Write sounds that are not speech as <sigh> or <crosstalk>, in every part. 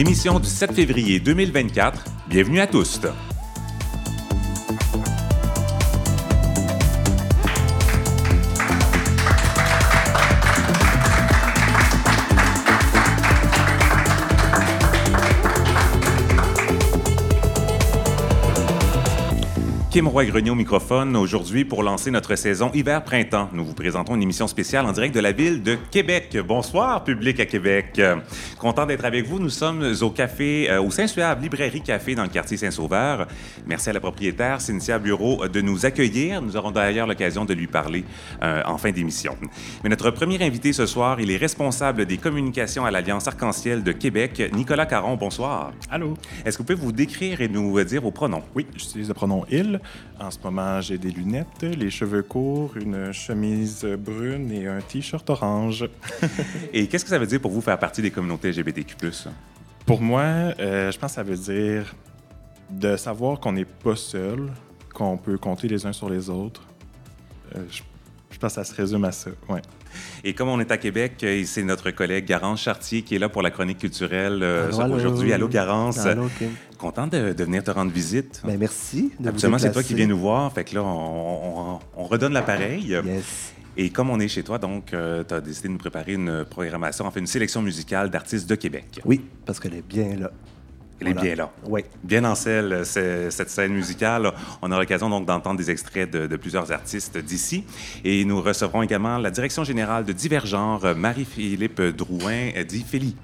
Émission du 7 février 2024. Bienvenue à tous. Kim Roy-Grenier au microphone aujourd'hui pour lancer notre saison hiver-printemps. Nous vous présentons une émission spéciale en direct de la ville de Québec. Bonsoir, public à Québec. Content d'être avec vous. Nous sommes au café, euh, au Saint-Suave Librairie Café dans le quartier Saint-Sauveur. Merci à la propriétaire Cynthia Bureau de nous accueillir. Nous aurons d'ailleurs l'occasion de lui parler euh, en fin d'émission. Mais notre premier invité ce soir, il est responsable des communications à l'Alliance Arc-en-Ciel de Québec, Nicolas Caron. Bonsoir. Allô. Est-ce que vous pouvez vous décrire et nous dire vos pronoms? Oui, j'utilise le pronom il. En ce moment, j'ai des lunettes, les cheveux courts, une chemise brune et un t-shirt orange. <laughs> et qu'est-ce que ça veut dire pour vous faire partie des communautés LGBTQ+. Pour moi, euh, je pense que ça veut dire de savoir qu'on n'est pas seul, qu'on peut compter les uns sur les autres. Euh, je, je, pense que ça se résume à ça, ouais. Et comme on est à Québec, euh, c'est notre collègue Garance Chartier qui est là pour la chronique culturelle aujourd'hui. Allô, Garance. Allô, Kim. Content de, de, venir te rendre visite. Bien, merci. Absolument, c'est toi qui viens nous voir. Fait que là, on, on, on redonne l'appareil. Yes. Et comme on est chez toi, donc, euh, tu as décidé de nous préparer une programmation, en fait, une sélection musicale d'artistes de Québec. Oui, parce qu'elle est bien là. Elle est bien là. Oui. Bien en selle, cette scène musicale. On a l'occasion donc d'entendre des extraits de, de plusieurs artistes d'ici. Et nous recevrons également la direction générale de divers genres, Marie-Philippe Drouin, dit Félix.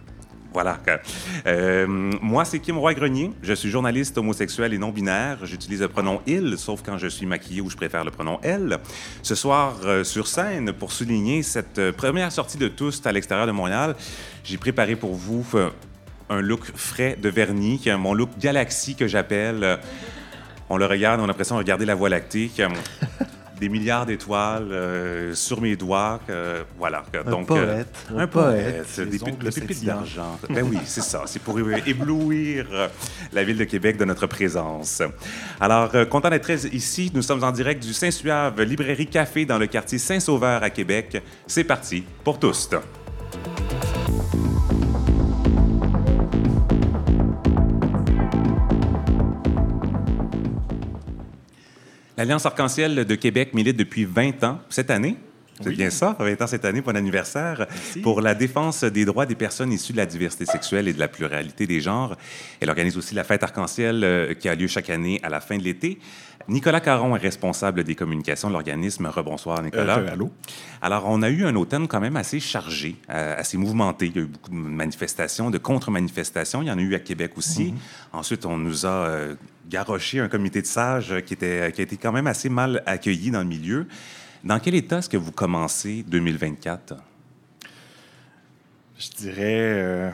Voilà. Euh, moi, c'est Kim Roy-Grenier. Je suis journaliste homosexuel et non-binaire. J'utilise le pronom il, sauf quand je suis maquillée où je préfère le pronom elle. Ce soir, euh, sur scène, pour souligner cette première sortie de tous à l'extérieur de Montréal, j'ai préparé pour vous euh, un look frais de vernis, mon look galaxie que j'appelle. On le regarde, on a l'impression de regarder la Voie lactée. Des milliards d'étoiles euh, sur mes doigts. Euh, voilà. Un Donc, poète. Euh, un poète. Des, des pépites d'argent. ben oui, c'est ça. C'est pour éblouir la ville de Québec de notre présence. Alors, content d'être ici. Nous sommes en direct du Saint-Suave Librairie Café dans le quartier Saint-Sauveur à Québec. C'est parti pour tous. L'Alliance Arc-en-Ciel de Québec milite depuis 20 ans cette année. C'est oui. bien ça, 20 ans cette année, bon anniversaire, Merci. pour la défense des droits des personnes issues de la diversité sexuelle et de la pluralité des genres. Elle organise aussi la fête arc-en-ciel euh, qui a lieu chaque année à la fin de l'été. Nicolas Caron est responsable des communications de l'organisme. Rebonsoir, Nicolas. Euh, allô? Alors, on a eu un automne quand même assez chargé, euh, assez mouvementé. Il y a eu beaucoup de manifestations, de contre-manifestations. Il y en a eu à Québec aussi. Mm -hmm. Ensuite, on nous a euh, garoché un comité de sages qui, était, qui a été quand même assez mal accueilli dans le milieu. Dans quel état est-ce que vous commencez 2024? Je dirais, euh,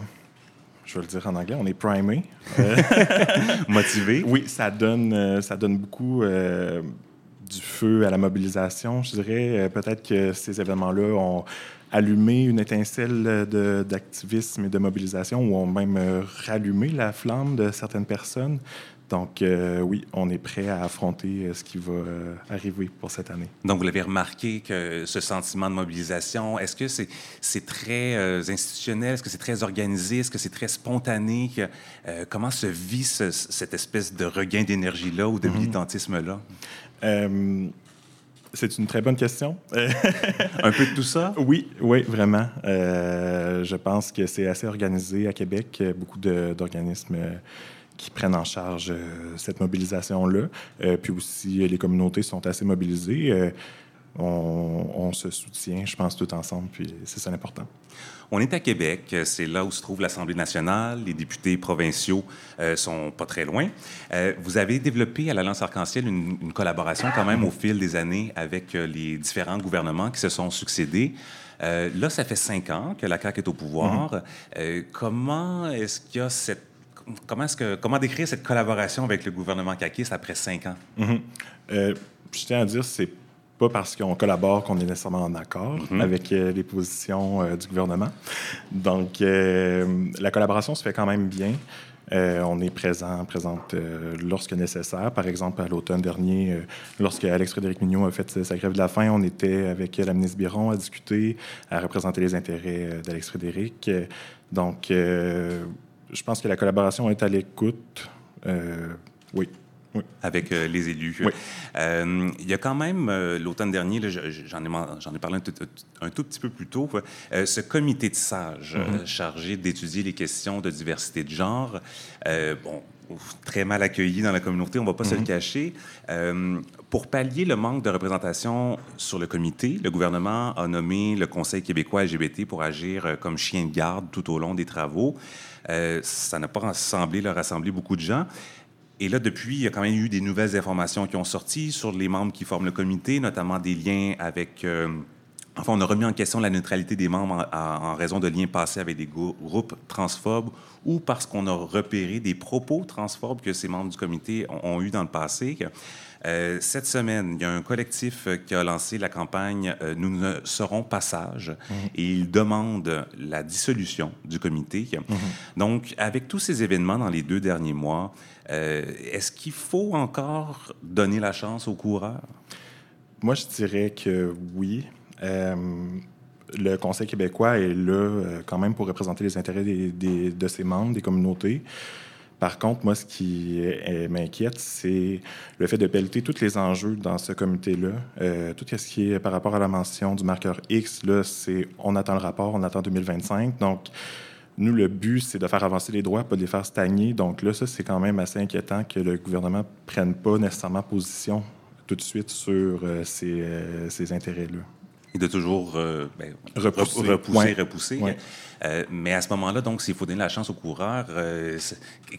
je vais le dire en anglais, on est primé. <laughs> Motivé? <laughs> Oui, ça donne, euh, ça donne beaucoup euh, du feu à la mobilisation. Je dirais euh, peut-être que ces événements-là ont allumé une étincelle d'activisme et de mobilisation ou ont même euh, rallumé la flamme de certaines personnes. Donc, euh, oui, on est prêt à affronter euh, ce qui va euh, arriver pour cette année. Donc, vous l'avez remarqué que ce sentiment de mobilisation, est-ce que c'est très institutionnel? Est-ce que c'est très organisé? Est-ce que c'est très spontané? Que, comment se vit ce, cette espèce de regain d'énergie-là ou de Mhm. militantisme-là? C'est une très bonne question. <laughs> Un peu de tout ça? Oui, oui, vraiment. Je pense que c'est assez organisé à Québec. Beaucoup d'organismes qui prennent en charge euh, cette mobilisation-là. Euh, puis aussi, euh, les communautés sont assez mobilisées. On, on se soutient, je pense, tout ensemble, puis c'est ça l'important. On est à Québec, c'est là où se trouve l'Assemblée nationale. Les députés provinciaux euh, sont pas très loin. Euh, vous avez développé à l'Alliance Arc-en-Ciel une, une, collaboration quand même au fil des années avec euh, les différents gouvernements qui se sont succédés. Là, ça fait cinq ans que la CAQ est au pouvoir. Mm -hmm. comment est-ce qu'il y a cette comment est-ce que comment décrire cette collaboration avec le gouvernement caquiste après cinq ans? Mm -hmm. je tiens à dire c'est pas parce qu'on collabore qu'on est nécessairement en accord mm -hmm. avec euh, les positions euh, du gouvernement. Donc, euh, la collaboration se fait quand même bien. Euh, on est présent, présente euh, lorsque nécessaire. Par exemple, à l'automne dernier, euh, lorsque Alex Frédéric Mignot a fait sa grève de la faim, on était avec la ministre Biron à discuter, à représenter les intérêts d'Alex Frédéric. Donc, je pense que la collaboration est à l'écoute. oui. avec les élus. il y a quand même, l'automne dernier, j'en ai, ai, parlé un tout, petit peu plus tôt, ce comité de sages mm-hmm. chargé d'étudier les questions de diversité de genre. bon, très mal accueilli dans la communauté, on ne va pas se le mhm. cacher. Euh, pour pallier le manque de représentation sur le comité, le gouvernement a nommé le Conseil québécois LGBT pour agir euh, comme chien de garde tout au long des travaux. Euh, ça n'a pas semblé leur rassembler beaucoup de gens. Et là, depuis, il y a quand même eu des nouvelles informations qui ont sorti sur les membres qui forment le comité, notamment des liens avec... Enfin, on a remis en question la neutralité des membres en, raison de liens passés avec des groupes transphobes ou parce qu'on a repéré des propos transphobes que ces membres du comité ont, eu dans le passé. Euh, cette semaine, il y a un collectif qui a lancé la campagne euh, Nous ne serons pas sages mmh. et il demande la dissolution du comité. Mmh. Donc, avec tous ces événements dans les deux derniers mois, euh, est-ce qu'il faut encore donner la chance aux coureurs? Moi, je dirais que oui. Euh, le Conseil québécois est là euh, quand même pour représenter les intérêts de ses membres, des communautés. Par contre, moi, ce qui m'inquiète, c'est le fait de pelleter tous les enjeux dans ce comité-là. Euh, tout ce qui est par rapport à la mention du marqueur X, là, c'est on attend le rapport, on attend 2025. Donc, nous, le but, c'est de faire avancer les droits, pas de les faire stagner. Donc là, ça, c'est quand même assez inquiétant que le gouvernement prenne pas nécessairement position tout de suite sur ces intérêts-là et de toujours euh, ben, repousser, repousser. repousser. Euh, mais à ce moment-là, donc, s'il faut donner la chance aux coureurs, euh,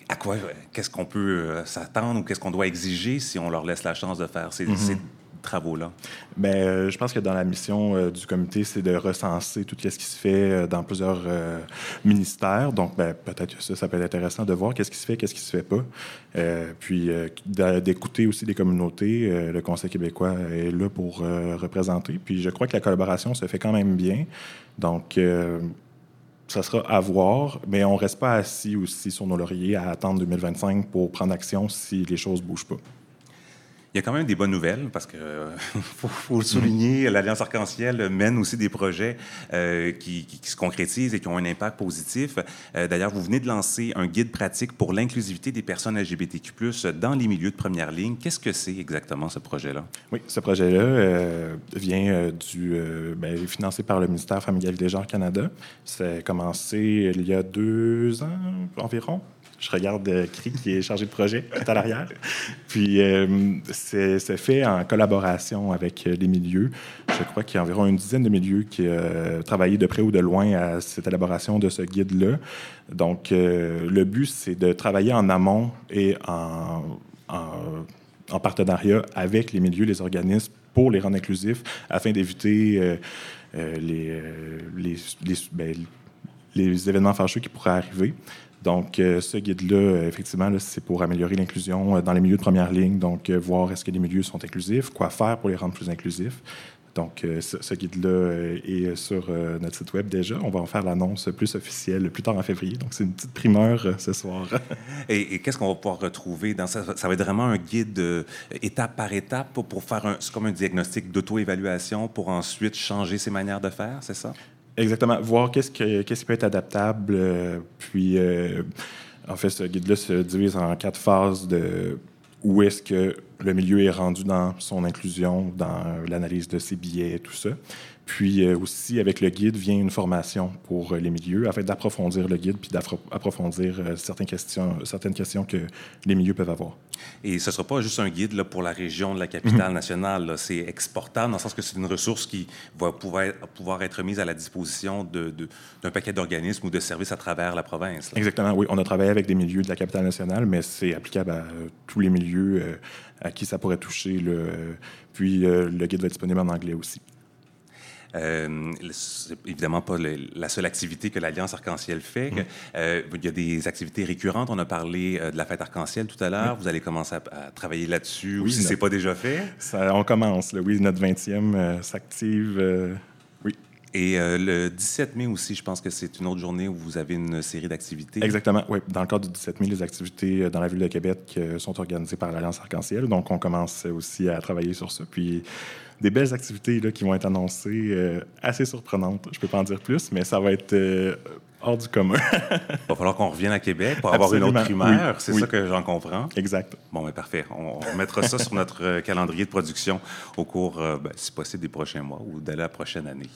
à quoi, qu'est-ce qu'on peut s'attendre ou qu'est-ce qu'on doit exiger si on leur laisse la chance de faire ces, mm-hmm travaux-là? Bien, euh, je pense que dans la mission euh, du comité, c'est de recenser tout ce qui se fait euh, dans plusieurs ministères. Donc, ben, peut-être que ça, ça peut être intéressant de voir qu'est-ce qui se fait, qu'est-ce qui se fait pas. puis, d'écouter aussi les communautés. le Conseil québécois est là pour représenter. Puis, je crois que la collaboration se fait quand même bien. Donc, ça sera à voir, mais on ne reste pas assis aussi sur nos lauriers à attendre 2025 pour prendre action si les choses ne bougent pas. Il y a quand même des bonnes nouvelles parce que <laughs> faut, le souligner, l'Alliance Arc-en-Ciel mène aussi des projets euh, qui, se concrétisent et qui ont un impact positif. Euh, d'ailleurs, vous venez de lancer un guide pratique pour l'inclusivité des personnes LGBTQ+ dans les milieux de première ligne. Qu'est-ce que c'est exactement ce projet-là? Oui, ce projet-là euh, vient du ben, financé par le ministère familial des genres Canada. C'est commencé il y a deux ans environ je regarde euh, qui est chargé de projet, est à l'arrière. Puis, euh, c'est fait en collaboration avec euh, les milieux. Je crois qu'il y a environ une dizaine de milieux qui ont travaillé de près ou de loin à cette élaboration de ce guide-là. Donc, le but, c'est de travailler en amont et en, en, partenariat avec les milieux, les organismes, pour les rendre inclusifs, afin d'éviter les, les, ben, les événements fâcheux qui pourraient arriver. Donc, euh, ce guide-là, euh, effectivement, c'est pour améliorer l'inclusion euh, dans les milieux de première ligne. Donc, voir est-ce que les milieux sont inclusifs, quoi faire pour les rendre plus inclusifs. Donc, ce, guide-là est sur notre site web déjà. On va en faire l'annonce plus officielle plus tard en février. Donc, c'est une petite primeur ce soir. <laughs> et, qu'est-ce qu'on va pouvoir retrouver dans ça? Ça va être vraiment un guide étape par étape pour, pour faire un, comme un diagnostic d'auto-évaluation pour ensuite changer ses manières de faire, c'est ça? Exactement. Voir qu'est-ce, qui peut être adaptable. Euh, puis, euh, en fait, ce guide-là se divise en quatre phases de où est-ce que le milieu est rendu dans son inclusion, dans l'analyse de ses billets, et tout ça. Puis euh, aussi, avec le guide, vient une formation pour euh, les milieux, afin d'approfondir le guide puis d'approfondir euh, certaines, questions, certaines questions que les milieux peuvent avoir. Et ce ne sera pas juste un guide là, pour la région de la capitale mhm. nationale. C'est exportable dans le sens que c'est une ressource qui va pouvoir, pouvoir être mise à la disposition d'un de, paquet d'organismes ou de services à travers la province. Exactement, oui. On a travaillé avec des milieux de la capitale nationale, mais c'est applicable à tous les milieux à qui ça pourrait toucher. Le, puis le guide va être disponible en anglais aussi. Euh, c'est évidemment pas la seule activité que l'Alliance Arc-en-Ciel fait. Mm. Euh, il y a des activités récurrentes. On a parlé euh, de la fête Arc-en-Ciel tout à l'heure. Vous allez commencer à, travailler là-dessus oui, si ce n'est pas déjà fait? Ça, on commence. oui, notre 20e s'active. oui. Et le 17 mai aussi, je pense que c'est une autre journée où vous avez une série d'activités. Exactement, oui. Dans le cadre du 17 mai, les activités dans la ville de Québec sont organisées par l'Alliance Arc-en-Ciel. Donc, on commence aussi à travailler sur ça. Puis, des belles activités là, qui vont être annoncées, euh, assez surprenantes. Je ne peux pas en dire plus, mais ça va être euh, hors du commun. Il <laughs> va falloir qu'on revienne à Québec pour avoir une autre primaire. C'est ça que j'en comprends. Exact. Bon, mais ben, parfait. On, mettra ça sur notre euh, calendrier de production au cours, euh, ben, si possible, des prochains mois ou de la prochaine année.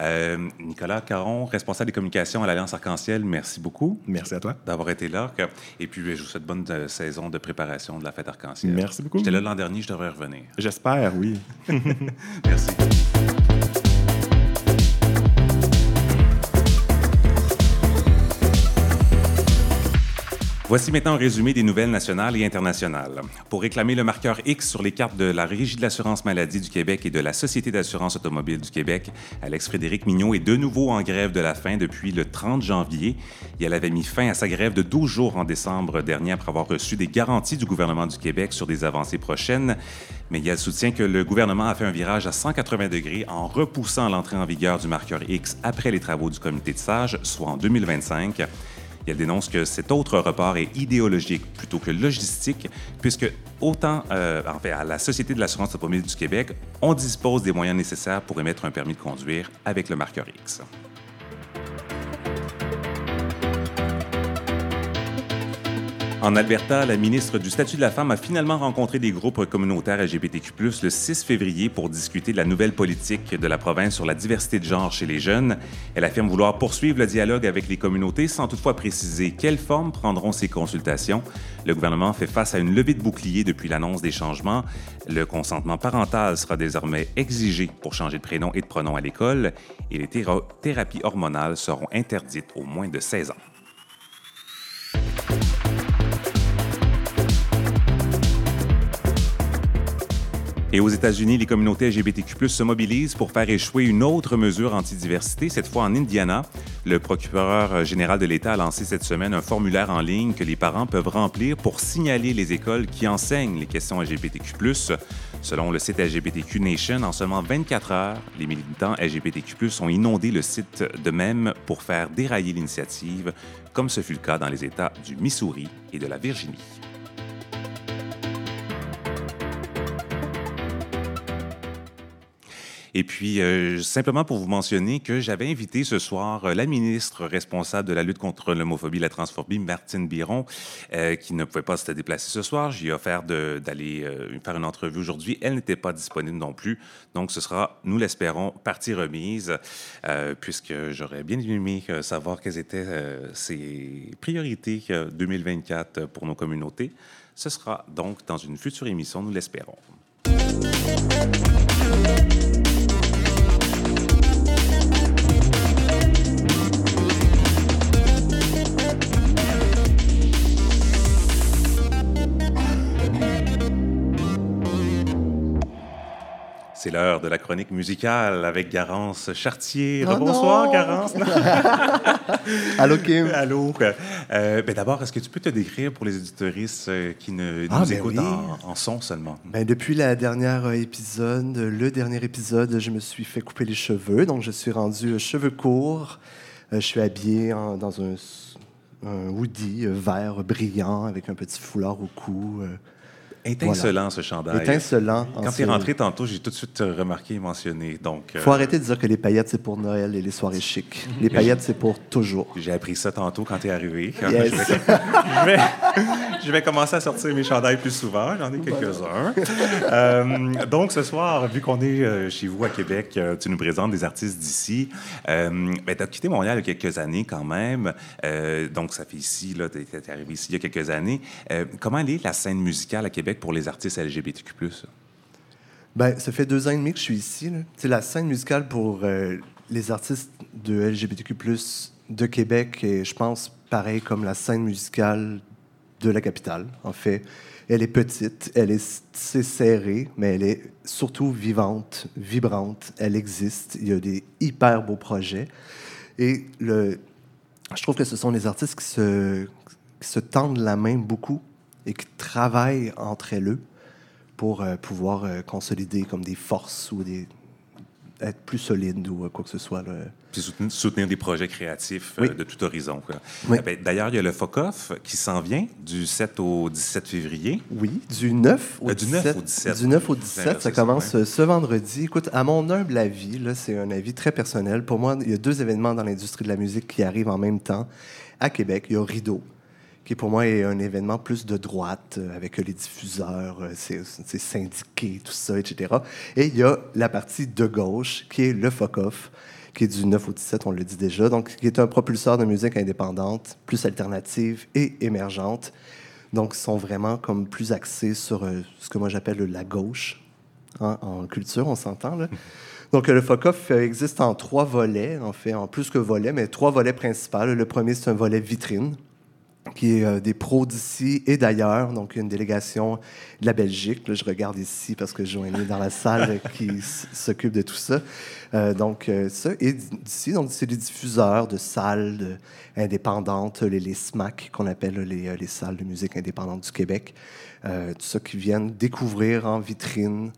Euh, Nicolas Caron, responsable des communications à l'Alliance Arc-en-Ciel, merci beaucoup. Merci à toi. D'avoir été là. Et puis, je vous souhaite bonne saison de préparation de la fête Arc-en-Ciel. Merci beaucoup. J'étais là l'an dernier, je devrais revenir. J'espère, oui. <laughs> merci. Voici maintenant un résumé des nouvelles nationales et internationales. Pour réclamer le marqueur X sur les cartes de la Régie de l'assurance maladie du Québec et de la Société d'assurance automobile du Québec, Alex-Frédéric Mignot est de nouveau en grève de la faim depuis le 30 janvier et elle avait mis fin à sa grève de 12 jours en décembre dernier après avoir reçu des garanties du gouvernement du Québec sur des avancées prochaines. Mais elle soutient que le gouvernement a fait un virage à 180 degrés en repoussant l'entrée en vigueur du marqueur X après les travaux du comité de sages, soit en 2025. Elle dénonce que cet autre report est idéologique plutôt que logistique, puisque autant euh, à la Société de l'assurance automobile du Québec, on dispose des moyens nécessaires pour émettre un permis de conduire avec le marqueur X. En Alberta, la ministre du Statut de la femme a finalement rencontré des groupes communautaires LGBTQ+, le 6 février pour discuter de la nouvelle politique de la province sur la diversité de genre chez les jeunes. Elle affirme vouloir poursuivre le dialogue avec les communautés sans toutefois préciser quelle forme prendront ces consultations. Le gouvernement fait face à une levée de boucliers depuis l'annonce des changements. Le consentement parental sera désormais exigé pour changer de prénom et de pronom à l'école et les thérapies hormonales seront interdites aux moins de 16 ans. Et aux États-Unis, les communautés LGBTQ+ se mobilisent pour faire échouer une autre mesure antidiversité, cette fois en Indiana. Le procureur général de l'État a lancé cette semaine un formulaire en ligne que les parents peuvent remplir pour signaler les écoles qui enseignent les questions LGBTQ+. Selon le site LGBTQ Nation, en seulement 24 heures, les militants LGBTQ+ ont inondé le site de même pour faire dérailler l'initiative, comme ce fut le cas dans les États du Missouri et de la Virginie. Et puis, euh, simplement pour vous mentionner que j'avais invité ce soir euh, la ministre responsable de la lutte contre l'homophobie et la transphobie, Martine Biron, euh, qui ne pouvait pas se déplacer ce soir. J'ai offert d'aller faire une entrevue aujourd'hui. Elle n'était pas disponible non plus. Donc, ce sera, nous l'espérons, partie remise, puisque j'aurais bien aimé savoir quelles étaient ses priorités 2024 pour nos communautés. Ce sera donc dans une future émission, nous l'espérons. C'est l'heure de la chronique musicale avec Garance Chartier. Oh Bonsoir, Garance. <laughs> Allô, Kim. Allô. Euh, ben D'abord, est-ce que tu peux te décrire pour les éditoristes euh, qui ne, ah, nous ben écoutent en, son seulement? Ben, depuis la dernière épisode, le dernier épisode, je me suis fait couper les cheveux. Donc, je suis rendu cheveux courts. Euh, je suis habillé dans un, un hoodie vert brillant avec un petit foulard au cou. Étincelant, ce chandail. Étincelant. Quand tu es rentré tantôt, j'ai tout de suite remarqué et mentionné. Donc, faut arrêter de dire que les paillettes, c'est pour Noël et les soirées chic. Les <laughs> paillettes, c'est pour toujours. J'ai appris ça tantôt quand tu es arrivé. <laughs> je, vais, commencer à sortir mes chandails plus souvent. J'en ai quelques-uns. Euh, donc, ce soir, vu qu'on est euh, chez vous à Québec, euh, tu nous présentes des artistes d'ici. Ben, tu as quitté Montréal il y a quelques années quand même. donc, ça fait ici, tu es, arrivé ici il y a quelques années. comment est la scène musicale à Québec? pour les artistes LGBTQ+. Ben, ça fait deux ans et demi que je suis ici. C'est la scène musicale pour les artistes de LGBTQ+, de Québec, et je pense pareil comme la scène musicale de la capitale, en fait. Elle est petite, elle est serrée, mais elle est surtout vivante, vibrante. Elle existe. Il y a des hyper beaux projets. Et je trouve que ce sont les artistes qui se, qui se tendent la main beaucoup et qui travaillent entre elles pour euh, pouvoir euh, consolider comme des forces ou des, être plus solide ou quoi que ce soit. Là. Puis soutenir, des projets créatifs de tout horizon. Oui. Eh ben, d'ailleurs, il y a le FOCOF qui s'en vient du 7 au 17 février. Oui, du 9 au, 17, du 9 au 17. Du 9 au 17, ça commence ce vendredi. Écoute, à mon humble avis, là, c'est un avis très personnel. Pour moi, il y a deux événements dans l'industrie de la musique qui arrivent en même temps. À Québec, il y a Rideau, qui pour moi est un événement plus de droite, euh, avec les diffuseurs, euh, c'est syndiqué, tout ça, etc. Et il y a la partie de gauche, qui est le FOCOF, qui est du 9 au 17, on le dit déjà, donc qui est un propulseur de musique indépendante, plus alternative et émergente. Donc, ils sont vraiment comme plus axés sur euh, ce que moi j'appelle la gauche, hein, en culture, on s'entend là. <laughs> Donc, le FOCOF existe en trois volets, en fait, en plus que volets, mais trois volets principaux. Le premier, c'est un volet vitrine, qui est euh, des pros d'ici et d'ailleurs, donc une délégation de la Belgique. Là, je regarde ici parce que Joanie est dans la salle <laughs> qui s'occupe de tout ça. Euh, donc, euh, ça, et d'ici, donc c'est des diffuseurs de salles indépendantes, les, les SMAC, qu'on appelle les, les, salles de musique indépendante du Québec. tout ça qui viennent découvrir en vitrine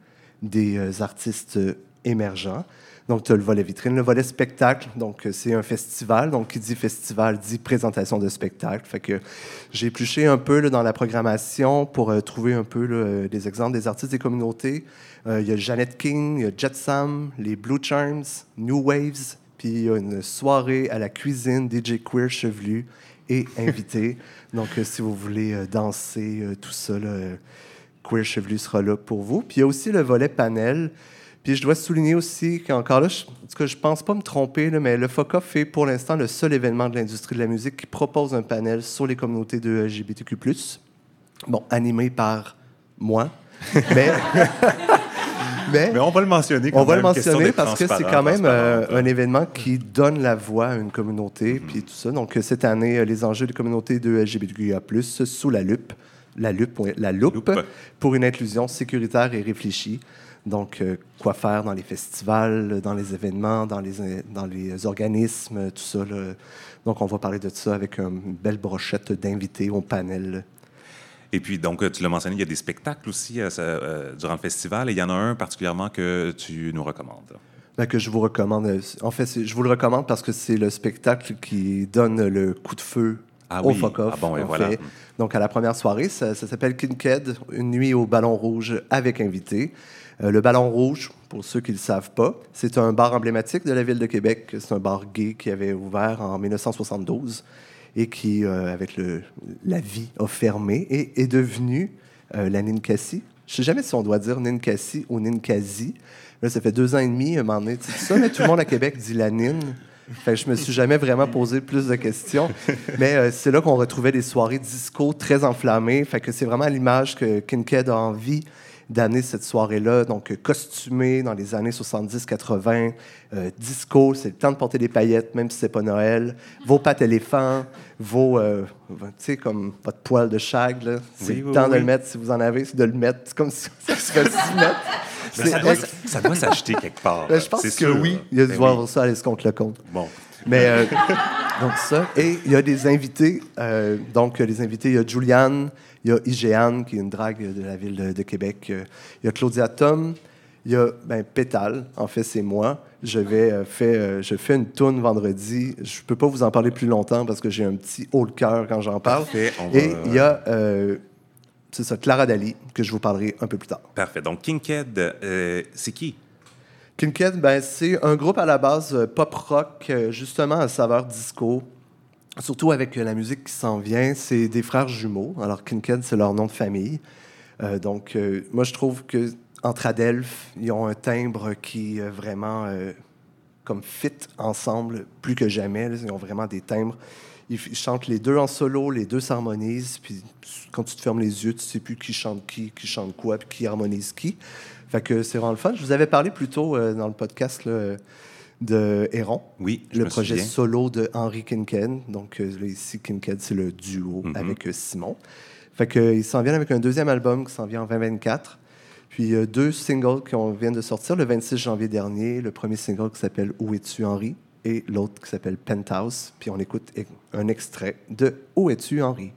des artistes émergents. Donc, tu as le volet vitrine, le volet spectacle. Donc, euh, c'est un festival. Donc, qui dit festival dit présentation de spectacle. Fait que j'ai épluché un peu là, dans la programmation pour euh, trouver un peu là, des exemples des artistes des communautés. Euh, il y a Janet King, il y a Jet Sam, les Blue Charms, New Waves, puis il y a une soirée à la cuisine DJ Queer chevelu et invité. <laughs> Donc, si vous voulez danser, tout ça, Queer chevelu sera là pour vous. Puis il y a aussi le volet panel. Puis je dois souligner aussi qu'encore là, je, que je pense pas me tromper, mais le FOCA fait pour l'instant le seul événement de l'industrie de la musique qui propose un panel sur les communautés de LGBTQ+. Bon, animé par moi, <laughs> <laughs> mais... mais, on va le mentionner. on va le mentionner parce que c'est quand même euh, un événement qui donne la voix à une communauté, mm-hmm. puis tout ça. Donc cette année, euh, les enjeux des communautés de LGBTQIA+, sous la lupe, la lupe, la loupe. pour une inclusion sécuritaire et réfléchie. Donc, euh, quoi faire dans les festivals, dans les événements, dans les, dans les organismes, tout ça. Donc, on va parler de ça avec une belle brochette d'invités au panel. Et puis, donc, tu l'as mentionné, il y a des spectacles aussi euh, euh, durant le festival. Et il y en a un particulièrement que tu nous recommandes. Ben, que je vous recommande. En fait, je vous le recommande parce que c'est le spectacle qui donne le coup de feu ah au oui. Ah bon, voilà. Donc, à la première soirée, ça, ça s'appelle Kinked, une nuit au ballon rouge avec invité. Euh, le Ballon Rouge, pour ceux qui ne le savent pas, c'est un bar emblématique de la ville de Québec. C'est un bar gay qui avait ouvert en 1972 et qui, euh, avec le, la vie, a fermé et est devenu euh, la Ninkasi. Je ne sais jamais si on doit dire Ninkasi ou Ninkasi. Là, ça fait deux ans et demi, un moment donné, ça, mais tout le monde à Québec dit la Nin. Fait je me suis jamais vraiment posé plus de questions. Mais c'est là qu'on retrouvait des soirées disco très enflammées. Fait que c'est vraiment l'image que Kinked a envie d'amener cette soirée-là, donc costumé dans les années 70-80, euh, disco, c'est le temps de porter des paillettes, même si c'est pas Noël, vos <laughs> pattes éléphants, vos, euh, tu sais, comme votre poil de shag, c'est le temps de le mettre si vous en avez, c'est de le mettre, comme si <laughs> ça se faisait mettre. Ça doit, s'acheter quelque part. Ben, je pense que oui. Il y a dû ben voir ça aller contre le compte. Bon. Mais euh, <laughs> donc ça. Et il y a des invités. donc, les invités, il y a Julianne, il y a Igéane, qui est une drague de la ville de, Québec. Euh, il y a Claudia Tom. Il y a ben, Pétale, en fait, c'est moi. Je, vais, euh, fait, euh, je fais une tourne vendredi. Je ne peux pas vous en parler plus longtemps parce que j'ai un petit haut de cœur quand j'en parle. Et il y a, c'est ça, Clara Dali, que je vous parlerai un peu plus tard. Parfait. Donc, Kinked, c'est qui? Kinked, ben, c'est un groupe à la base pop-rock, justement à saveur disco. Surtout avec la musique qui s'en vient, c'est des frères jumeaux. Alors, Kinked, c'est leur nom de famille. Euh, donc, euh, moi, je trouve que entre Adelphes, ils ont un timbre qui est vraiment euh, comme fit ensemble plus que jamais. Ils ont vraiment des timbres. Ils, chantent les deux en solo, les deux s'harmonisent. Puis quand tu te fermes les yeux, tu sais plus qui chante qui, qui chante quoi, puis qui harmonise qui. Fait que c'est vraiment le fun. Je vous avais parlé plus tôt dans le podcast. Là, de Héron. Oui, Le projet solo de Henri Kinken. Donc, euh, ici, Kinken, c'est le duo mhm. avec euh, Simon. Fait qu'il s'en vient avec un deuxième album qui s'en vient en 2024. Puis euh, deux singles qui viennent de sortir le 26 janvier dernier. Le premier single qui s'appelle Où es-tu Henri? Et l'autre qui s'appelle Penthouse. Puis on écoute un extrait de Où es-tu Henri?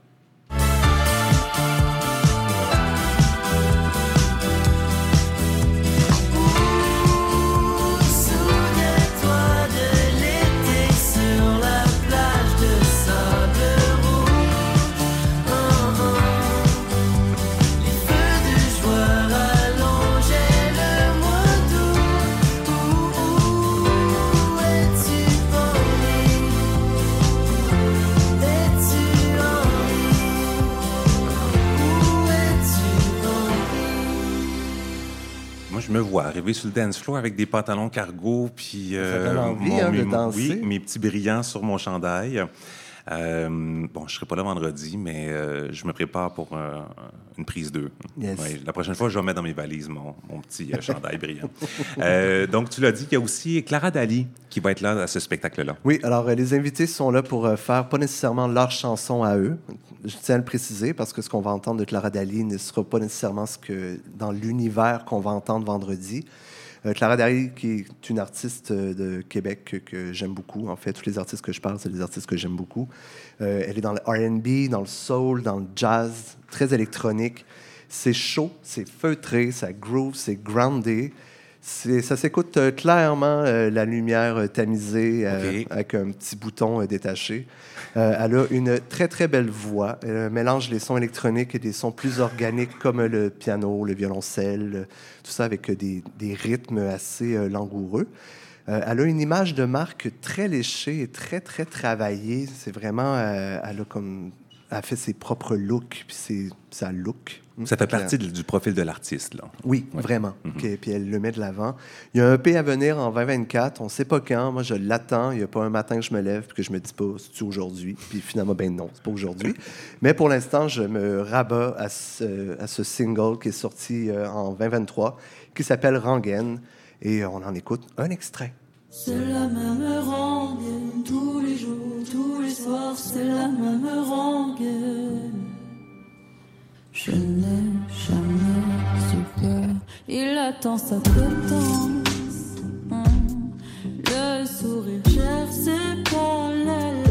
Vois arriver sur le dance floor avec des pantalons cargo, puis euh, envie, hein, de danser. Oui, mes petits brillants sur mon chandail. Euh, bon, je serai pas là vendredi, mais euh, je me prépare pour euh, une prise 2. la prochaine fois, je vais mettre dans mes valises mon, mon petit chandail brillant. donc, tu l'as dit, il y a aussi Clara Dali qui va être là à ce spectacle-là. Oui, alors les invités sont là pour faire pas nécessairement leur chanson à eux. Je tiens à le préciser parce que ce qu'on va entendre de Clara Dali ne sera pas nécessairement ce que dans l'univers qu'on va entendre vendredi. Euh, Clara Dari, qui est une artiste euh, de Québec que, j'aime beaucoup. En fait, tous les artistes que je parle, c'est des artistes que j'aime beaucoup. Euh, elle est dans le RB, dans le soul, dans le jazz, très électronique. C'est chaud, c'est feutré, ça groove, c'est groundé. Ça s'écoute clairement la lumière tamisée avec un petit bouton détaché. elle a une très très belle voix. Elle mélange les sons électroniques et des sons plus organiques comme le piano, le violoncelle, tout ça avec des, des rythmes assez euh, langoureux. Euh, elle a une image de marque très léchée et très, très travaillée. C'est vraiment... Euh, elle a comme... Elle fait ses propres looks, puis c'est sa look. Ça fait partie du profil de l'artiste, là. Oui, vraiment. Mm Puis elle le met de l'avant. Il y a un P à venir en 2024. On ne sait pas quand. Moi, je l'attends. Il n'y a pas un matin que je me lève et que je me dis pas, c'est aujourd'hui? Puis finalement, ben non, c'est pas aujourd'hui. <laughs> Mais pour l'instant, je me rabats à ce, à ce, single qui est sorti euh, en 2023, qui s'appelle Rangen. Et on en écoute un extrait. C'est la même rengaine, tous les jours, tous les soirs, c'est la même rengaine. Je n'ai jamais su que il attend sa potence. Le sourire cher, c'est pas la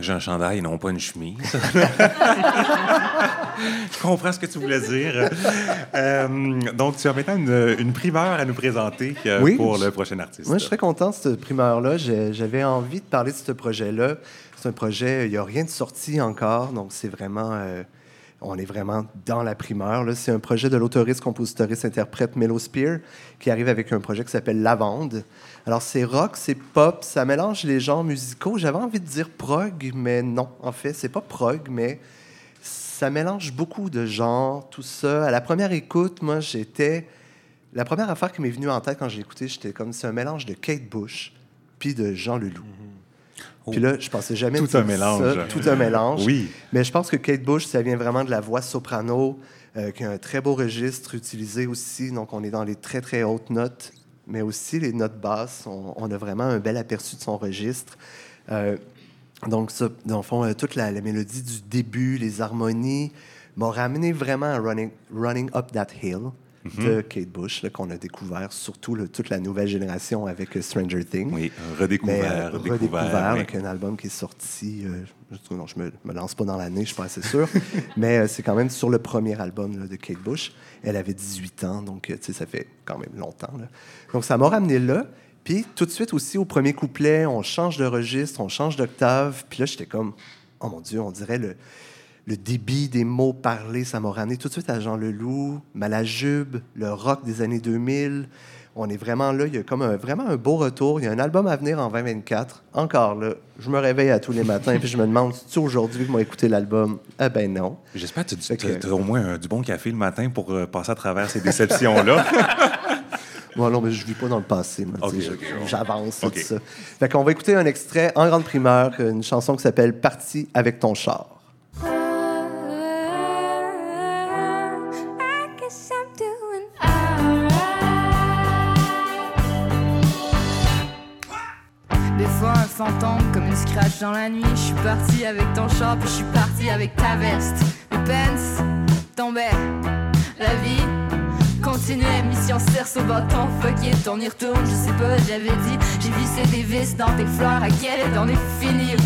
que j'ai un chandail et non pas une chemise. <laughs> je comprends ce que tu voulais dire. Euh, donc, tu as maintenant une, une, primeur à nous présenter euh, pour le prochain artiste. Moi, je serais content de cette primeur-là. J'avais envie de parler de ce projet-là. C'est un projet, il n'y a rien de sorti encore, donc c'est vraiment... Euh, on est vraiment dans la primeur. C'est un projet de l'autoriste, compositoriste, interprète Melo Spear qui arrive avec un projet qui s'appelle Lavande. Alors, c'est rock, c'est pop, ça mélange les genres musicaux. J'avais envie de dire prog, mais non, en fait, c'est pas prog, mais ça mélange beaucoup de genres, tout ça. À la première écoute, moi, j'étais. La première affaire qui m'est venue en tête quand j'ai écouté, j'étais comme c'est un mélange de Kate Bush puis de Jean Leloup. Mm-hmm. Puis là, je pensais jamais tout un mélange. tout un mélange. Oui. Mais je pense que Kate Bush, ça vient vraiment de la voix soprano, euh, qui a un très beau registre utilisé aussi. Donc, on est dans les très, très hautes notes, mais aussi les notes basses. On, a vraiment un bel aperçu de son registre. Euh, donc, ça, dans le fond, euh, toute la, mélodie du début, les harmonies, m'ont ramené vraiment à Running, Running Up That Hill mhm. de Kate Bush, qu'on a découvert, surtout toute la nouvelle génération avec euh, Stranger Things. Oui, redécouvert. Mais, redécouvert, redécouvert avec un album qui est sorti. je, non, je me, me lance pas dans l'année, je suis pas assez sûr. <laughs> mais c'est quand même sur le premier album de Kate Bush. Elle avait 18 ans, donc ça fait quand même longtemps. Donc, ça m'a ramené là. Puis tout de suite aussi, au premier couplet, on change de registre, on change d'octave. Puis là, j'étais comme, oh mon Dieu, on dirait le, le débit des mots parlés. Ça m'a ramené tout de suite à Jean Leloup, Malajube, le rock des années 2000. On est vraiment là. Il y a comme vraiment un beau retour. Il y a un album à venir en 2024. Encore là, je me réveille à tous les matins puis je me demande si aujourd'hui que écouté l'album? Eh ben non. J'espère que tu as, au moins du bon café le matin pour euh, passer à travers ces déceptions-là. <laughs> Moi, non, mais je vis pas dans le passé. J'avance, tout ça. Fait qu'on va écouter un extrait en grande primeur, une chanson qui s'appelle Parti avec ton char. Fantôme comme une scratch dans la nuit. Je suis parti avec ton char, puis je suis parti avec ta veste. Mes pants tombaient. La vie Continuer, mission cerce au bâton, fuck it, on y retourne, je sais pas, j'avais dit, j'ai vissé des vis dans tes fleurs, à quelle est on est fini?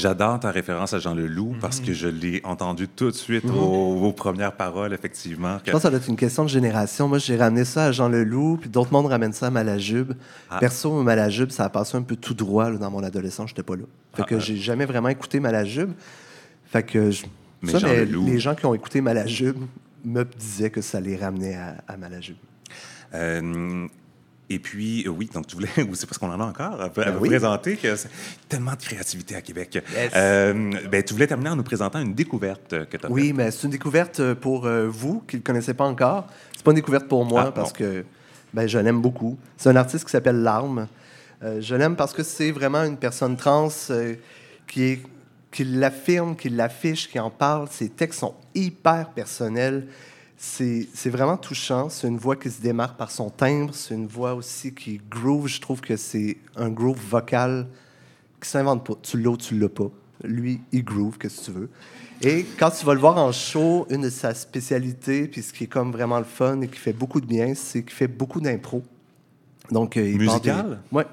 J'adore ta référence à Jean Leloup parce que je l'ai entendu tout de suite mhm. aux, premières paroles, effectivement. Je pense que ça doit être une question de génération. Moi, j'ai ramené ça à Jean Leloup, puis d'autres mondes ramènent ça à Malajube. Ah. Perso, Malajube, ça a passé un peu tout droit dans mon adolescence, j'étais pas là. Fait que ah, j'ai jamais vraiment écouté Malajube. Fait que Mais Ça, Jean mais Leloup. les gens qui ont écouté Malajube me disaient que ça les ramenait à, à Malajube. Euh, et puis, euh, oui, donc tu voulais, <laughs> ou c'est parce qu'on en a encore, à, à Ben vous oui. présenter que tellement de créativité à Québec. Yes. Euh, ben, tu voulais terminer en nous présentant une découverte que tu as Oui, mais c'est une découverte pour euh, vous qui ne le connaissez pas encore. C'est pas une découverte pour moi Ah, parce que ben, je l'aime beaucoup. C'est un artiste qui s'appelle Larme. Euh, je l'aime parce que c'est vraiment une personne trans euh, qui, est, qui l'affirme, qui l'affiche, qui en parle. Ses textes sont hyper personnels. C'est vraiment touchant. C'est une voix qui se démarque par son timbre. C'est une voix aussi qui groove. Je trouve que c'est un groove vocal qui s'invente pas. Tu l'as ou tu l'as pas. Lui, il groove, qu'est-ce que tu veux. Et quand tu vas le voir en show, une de sa spécialités, puis ce qui est comme vraiment le fun et qui fait beaucoup de bien, c'est qu'il fait beaucoup d'impro. Donc, euh, il Musical? Parle des... Ouais.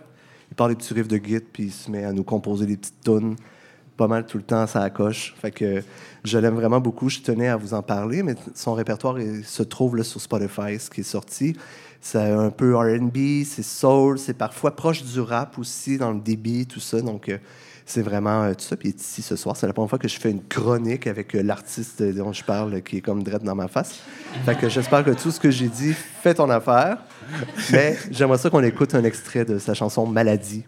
Il parle des petits riffs de git, puis il se met à nous composer des petites tunes. Pas mal tout le temps, ça coche. Fait je l'aime vraiment beaucoup. Je tenais à vous en parler, mais son répertoire se trouve là, sur Spotify, ce qui est sorti. C'est un peu R&B, c'est soul, c'est parfois proche du rap aussi dans le débit, tout ça. Donc, euh, c'est vraiment euh, tout ça. Puis ici ce soir. C'est la première fois que je fais une chronique avec euh, l'artiste dont je parle, qui est comme direct dans ma face. J'espère que tout ce que j'ai dit fait ton affaire. Mais j'aimerais ça qu'on écoute un extrait de sa chanson Maladie.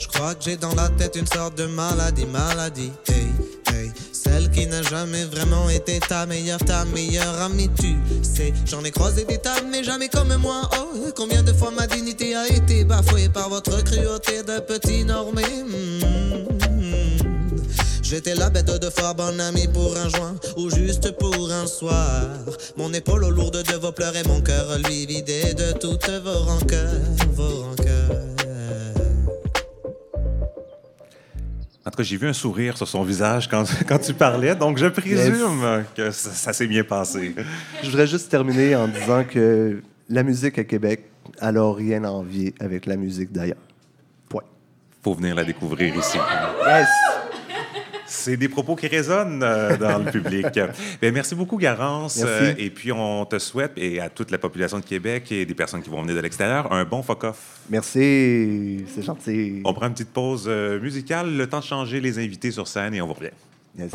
Je crois que j'ai dans la tête une sorte de maladie, maladie. Hey, hey. Celle qui n'a jamais vraiment été ta meilleure, ta meilleure amie, tu sais. J'en ai croisé des tas, mais jamais comme moi. Oh, combien de fois ma dignité a été bafouée par votre cruauté de petit normé? Mm. J'étais la bête de fort bon ami pour un joint ou juste pour un soir. Mon épaule lourde de vos pleurs et mon cœur lui vidé de toutes vos rancœurs, En tout cas, j'ai vu un sourire sur son visage quand, <laughs> quand tu parlais, donc je présume que ça, ça s'est bien passé. Je voudrais juste terminer en disant que la musique à Québec, n'a rien à envier avec la musique d'ailleurs. Point. faut venir la découvrir ici. Yes! C'est des propos qui résonnent euh, dans le <laughs> public. Bien, merci beaucoup, Garance. Merci. Euh, et puis, on te souhaite, et à toute la population de Québec et des personnes qui vont venir de l'extérieur, un bon fuck-off. Merci, c'est gentil. On prend une petite pause euh, musicale, le temps de changer les invités sur scène et on vous revient. Yes.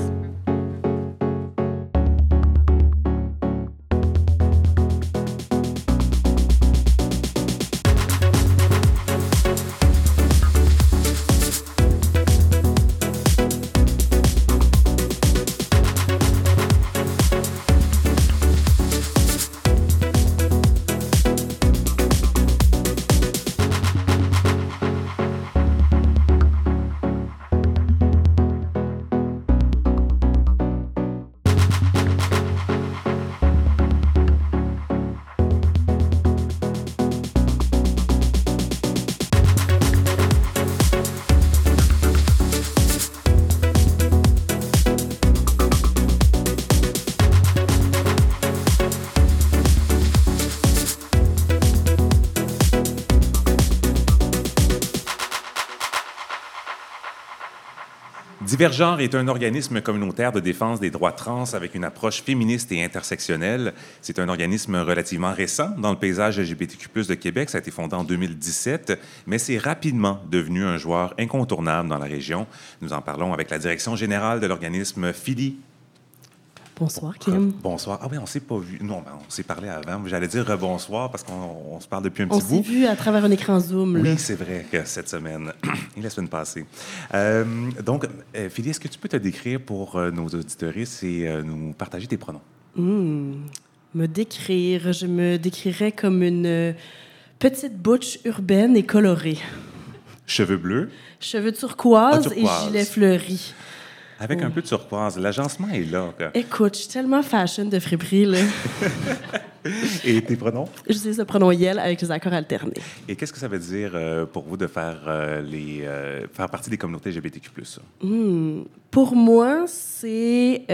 Divergenre est un organisme communautaire de défense des droits trans avec une approche féministe et intersectionnelle. C'est un organisme relativement récent dans le paysage LGBTQ+ de Québec. Ça a été fondé en 2017, mais c'est rapidement devenu un joueur incontournable dans la région. Nous en parlons avec la direction générale de l'organisme Philly. Bonsoir, Kim. Bonsoir. Ah oui, on s'est pas vu. Non, ben, on s'est parlé avant. J'allais dire rebonsoir parce qu'on on se parle depuis un On petit s'est bout. vu à travers un écran Zoom. là. Oui, c'est vrai que cette semaine <clears throat> et la semaine passée. Euh, donc, euh, Philly, est-ce que tu peux te décrire pour euh, nos auditeurs et euh, nous partager tes pronoms? Hmm. Me décrire, je me décrirais comme une petite butch urbaine et colorée. Cheveux bleus, Cheveux turquoise, Ah, turquoise. et gilet fleuri. Avec un peu de turquoise. L'agencement est là. quoi. Écoute, je suis tellement fashion de friperie. Là. <laughs> Et tes pronoms? J'utilise le pronom Yel avec les accords alternés. Et qu'est-ce que ça veut dire euh, pour vous de faire, euh, les, euh, faire partie des communautés LGBTQ+. Hmm. Pour moi, c'est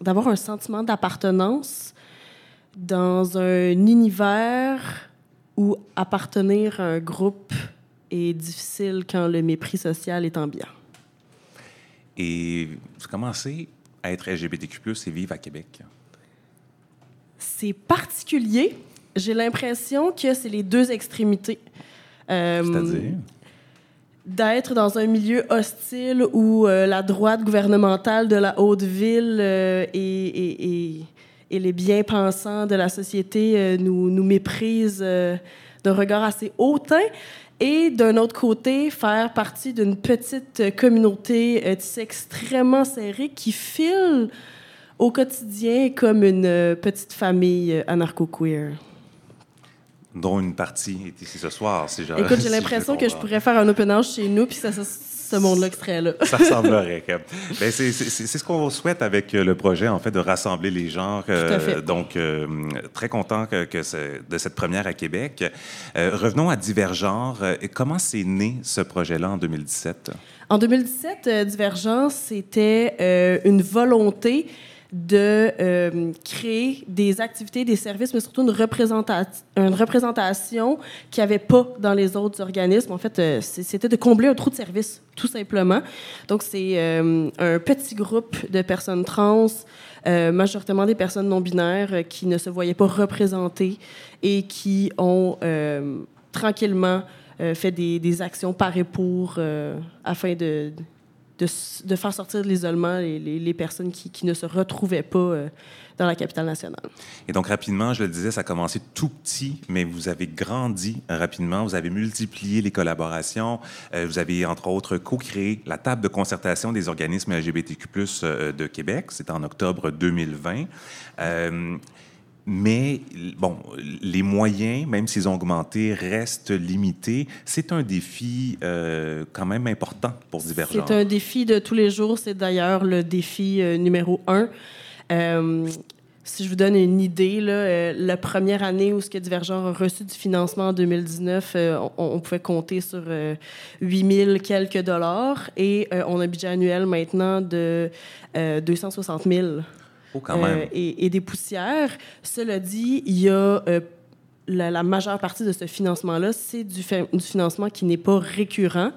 d'avoir un sentiment d'appartenance dans un univers où appartenir à un groupe est difficile quand le mépris social est ambiant. Et vous commencez à être LGBTQ+, et vivre à Québec. C'est particulier. J'ai l'impression que c'est les deux extrémités. Euh, C'est-à-dire? d'être dans un milieu hostile où euh, la droite gouvernementale de la haute ville euh, et, et, et, et, les bien-pensants de la société nous, nous méprisent d'un regard assez hautain. Et d'un autre côté, faire partie d'une petite communauté extrêmement serrée qui file au quotidien comme une petite famille anarcho-queer dont une partie est ici ce soir. Si Écoute, j'ai <laughs> l'impression que je pourrais faire un open house chez nous, puis ça, ça ce monde-là extrait là. ça ressemblerait. <laughs> ben, c'est ce qu'on souhaite avec euh, le projet, en fait, de rassembler les genres. Euh, donc, euh, très content que, que de cette première à Québec. revenons à Divergenre. comment s'est né ce projet-là en 2017? En 2017, Divergence, c'était une volonté de euh, créer des activités, des services, mais surtout une, représentation qu'il n'y avait pas dans les autres organismes. En fait, euh, c'était de combler un trou de service, tout simplement. Donc, c'est euh, un petit groupe de personnes trans, majoritairement des personnes non binaires, qui ne se voyaient pas représentées et qui ont tranquillement fait des, actions par et pour afin de, faire sortir de l'isolement les, les, personnes qui, qui, ne se retrouvaient pas euh, dans la capitale nationale. Et donc, rapidement, je le disais, ça a commencé tout petit, mais vous avez grandi rapidement. Vous avez multiplié les collaborations. Euh, vous avez, entre autres, co-créé la table de concertation des organismes LGBTQ+, euh, de Québec. C'était en octobre 2020. Mais, bon, les moyens, même s'ils ont augmenté, restent limités. C'est un défi euh, quand même important pour Divergent. C'est un défi de tous les jours. C'est d'ailleurs le défi euh, numéro un. Euh, si je vous donne une idée, la première année où ce que Divergent a reçu du financement en 2019, on, on, pouvait compter sur 8 000 quelques dollars et on a un budget annuel maintenant de 260 000 Euh, et, des poussières. Cela dit, il y a euh, la, majeure partie de ce financement-là, c'est du, financement qui n'est pas récurrent.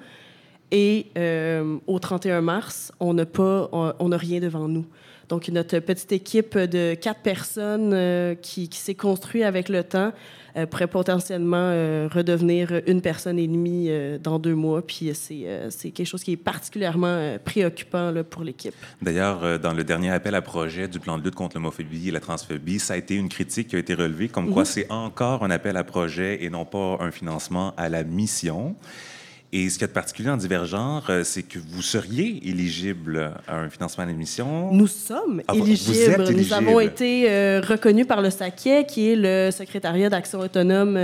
Et euh, au 31 mars, on n'a on n'a rien devant nous. Donc, notre petite équipe de quatre personnes qui, qui s'est construite avec le temps euh, pourrait potentiellement euh, redevenir une personne et demie euh, dans deux mois. Puis c'est quelque chose qui est particulièrement préoccupant là, pour l'équipe. D'ailleurs, dans le dernier appel à projet du plan de lutte contre l'homophobie et la transphobie, ça a été une critique qui a été relevée, comme quoi mhm. c'est encore un appel à projet et non pas un financement à la mission. Et ce qui est particulier en Divergent, euh, c'est que vous seriez éligible à un financement d'émission. Nous sommes ah, éligibles. Nous avons été euh, reconnus par le SACET, qui est le secrétariat d'action autonome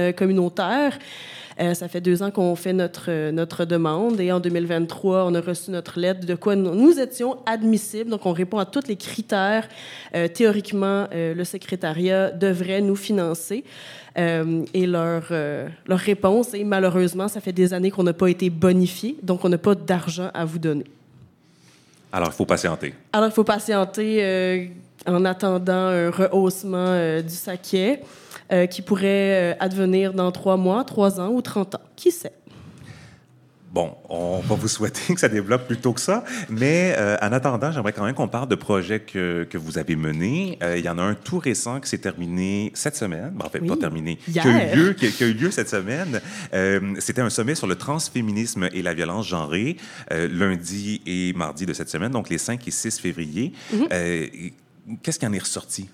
euh, ça fait deux ans qu'on fait notre, notre demande et en 2023, on a reçu notre lettre de quoi nous, étions admissibles. Donc, on répond à tous les critères. théoriquement, le secrétariat devrait nous financer. Euh, et leur, euh, leur réponse est malheureusement, ça fait des années qu'on n'a pas été bonifié, donc on n'a pas d'argent à vous donner. Alors, il faut patienter. Alors, il faut patienter euh, en attendant un rehaussement du saquet qui pourrait advenir dans trois mois, trois ans ou trente ans. Qui sait? Bon, on va vous souhaiter que ça développe plus tôt que ça, mais euh, en attendant, j'aimerais quand même qu'on parle de projets que, que vous avez menés. Euh, il y en a un tout récent qui s'est terminé cette semaine, en fait, pas terminé, qui a, eu lieu, qui, a, eu lieu cette semaine. Euh, C'était un sommet sur le transféminisme et la violence genrée, euh, lundi et mardi de cette semaine, donc les 5 et 6 février. Mhm. Euh, qu'est-ce qui en est ressorti?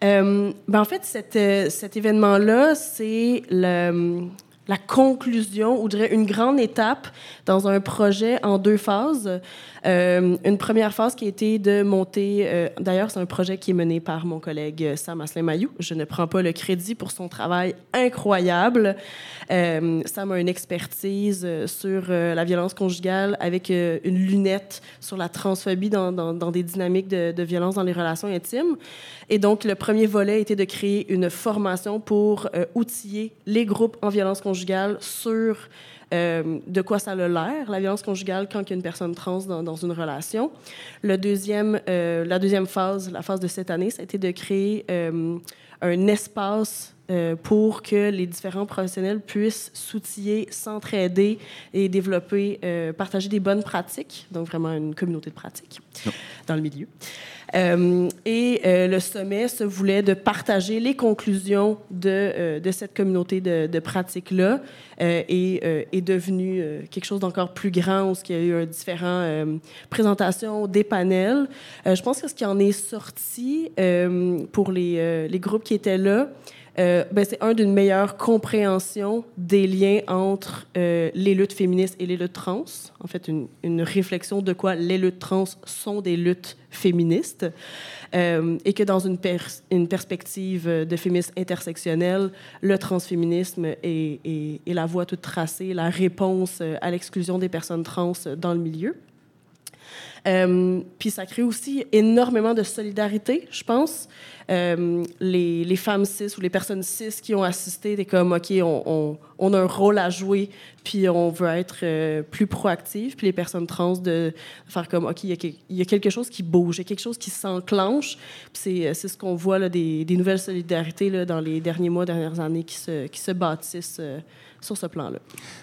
Ben en fait, cet, cet événement-là, c'est le la conclusion, ou dirais une grande étape dans un projet en deux phases. Euh, une première phase qui a été de monter, euh, d'ailleurs c'est un projet qui est mené par mon collègue euh, Sam Asselin-Mayou. Je ne prends pas le crédit pour son travail incroyable. Sam a une expertise sur la violence conjugale avec une lunette sur la transphobie dans des dynamiques de, de, violence dans les relations intimes. Et donc le premier volet était de créer une formation pour outiller les groupes en violence conjugale sur euh, de quoi ça a l'air, la violence conjugale quand il y a une personne trans dans, dans une relation. Le deuxième, euh, la deuxième phase, la phase de cette année, ça a été de créer euh, un espace euh, pour que les différents professionnels puissent s'outiller, s'entraider et développer, euh, partager des bonnes pratiques, donc vraiment une communauté de pratiques dans le milieu. Euh, et le sommet se voulait de partager les conclusions de, de cette communauté de, de pratiques-là et est devenu quelque chose d'encore plus grand où il y a eu différentes présentations, des panels. je pense que ce qui en est sorti pour les, les groupes qui étaient là, euh, ben, c'est un d'une meilleure compréhension des liens entre euh, les luttes féministes et les luttes trans. En fait, une, réflexion de quoi les luttes trans sont des luttes féministes. Euh, et que dans une, perspective de féminisme intersectionnel, le transféminisme est, est, la voie toute tracée, la réponse à l'exclusion des personnes trans dans le milieu. Euh, puis ça crée aussi énormément de solidarité, je pense. Euh, les, femmes cis ou les personnes cis qui ont assisté, comme, OK, on, a un rôle à jouer, puis on veut être euh, plus proactif. Puis les personnes trans, de faire comme, OK, il y, a quelque chose qui bouge, il y a quelque chose qui s'enclenche. Puis c'est ce qu'on voit, là, des, des, nouvelles solidarités là, dans les derniers mois, dernières années qui se, qui se bâtissent sur ce plan-là.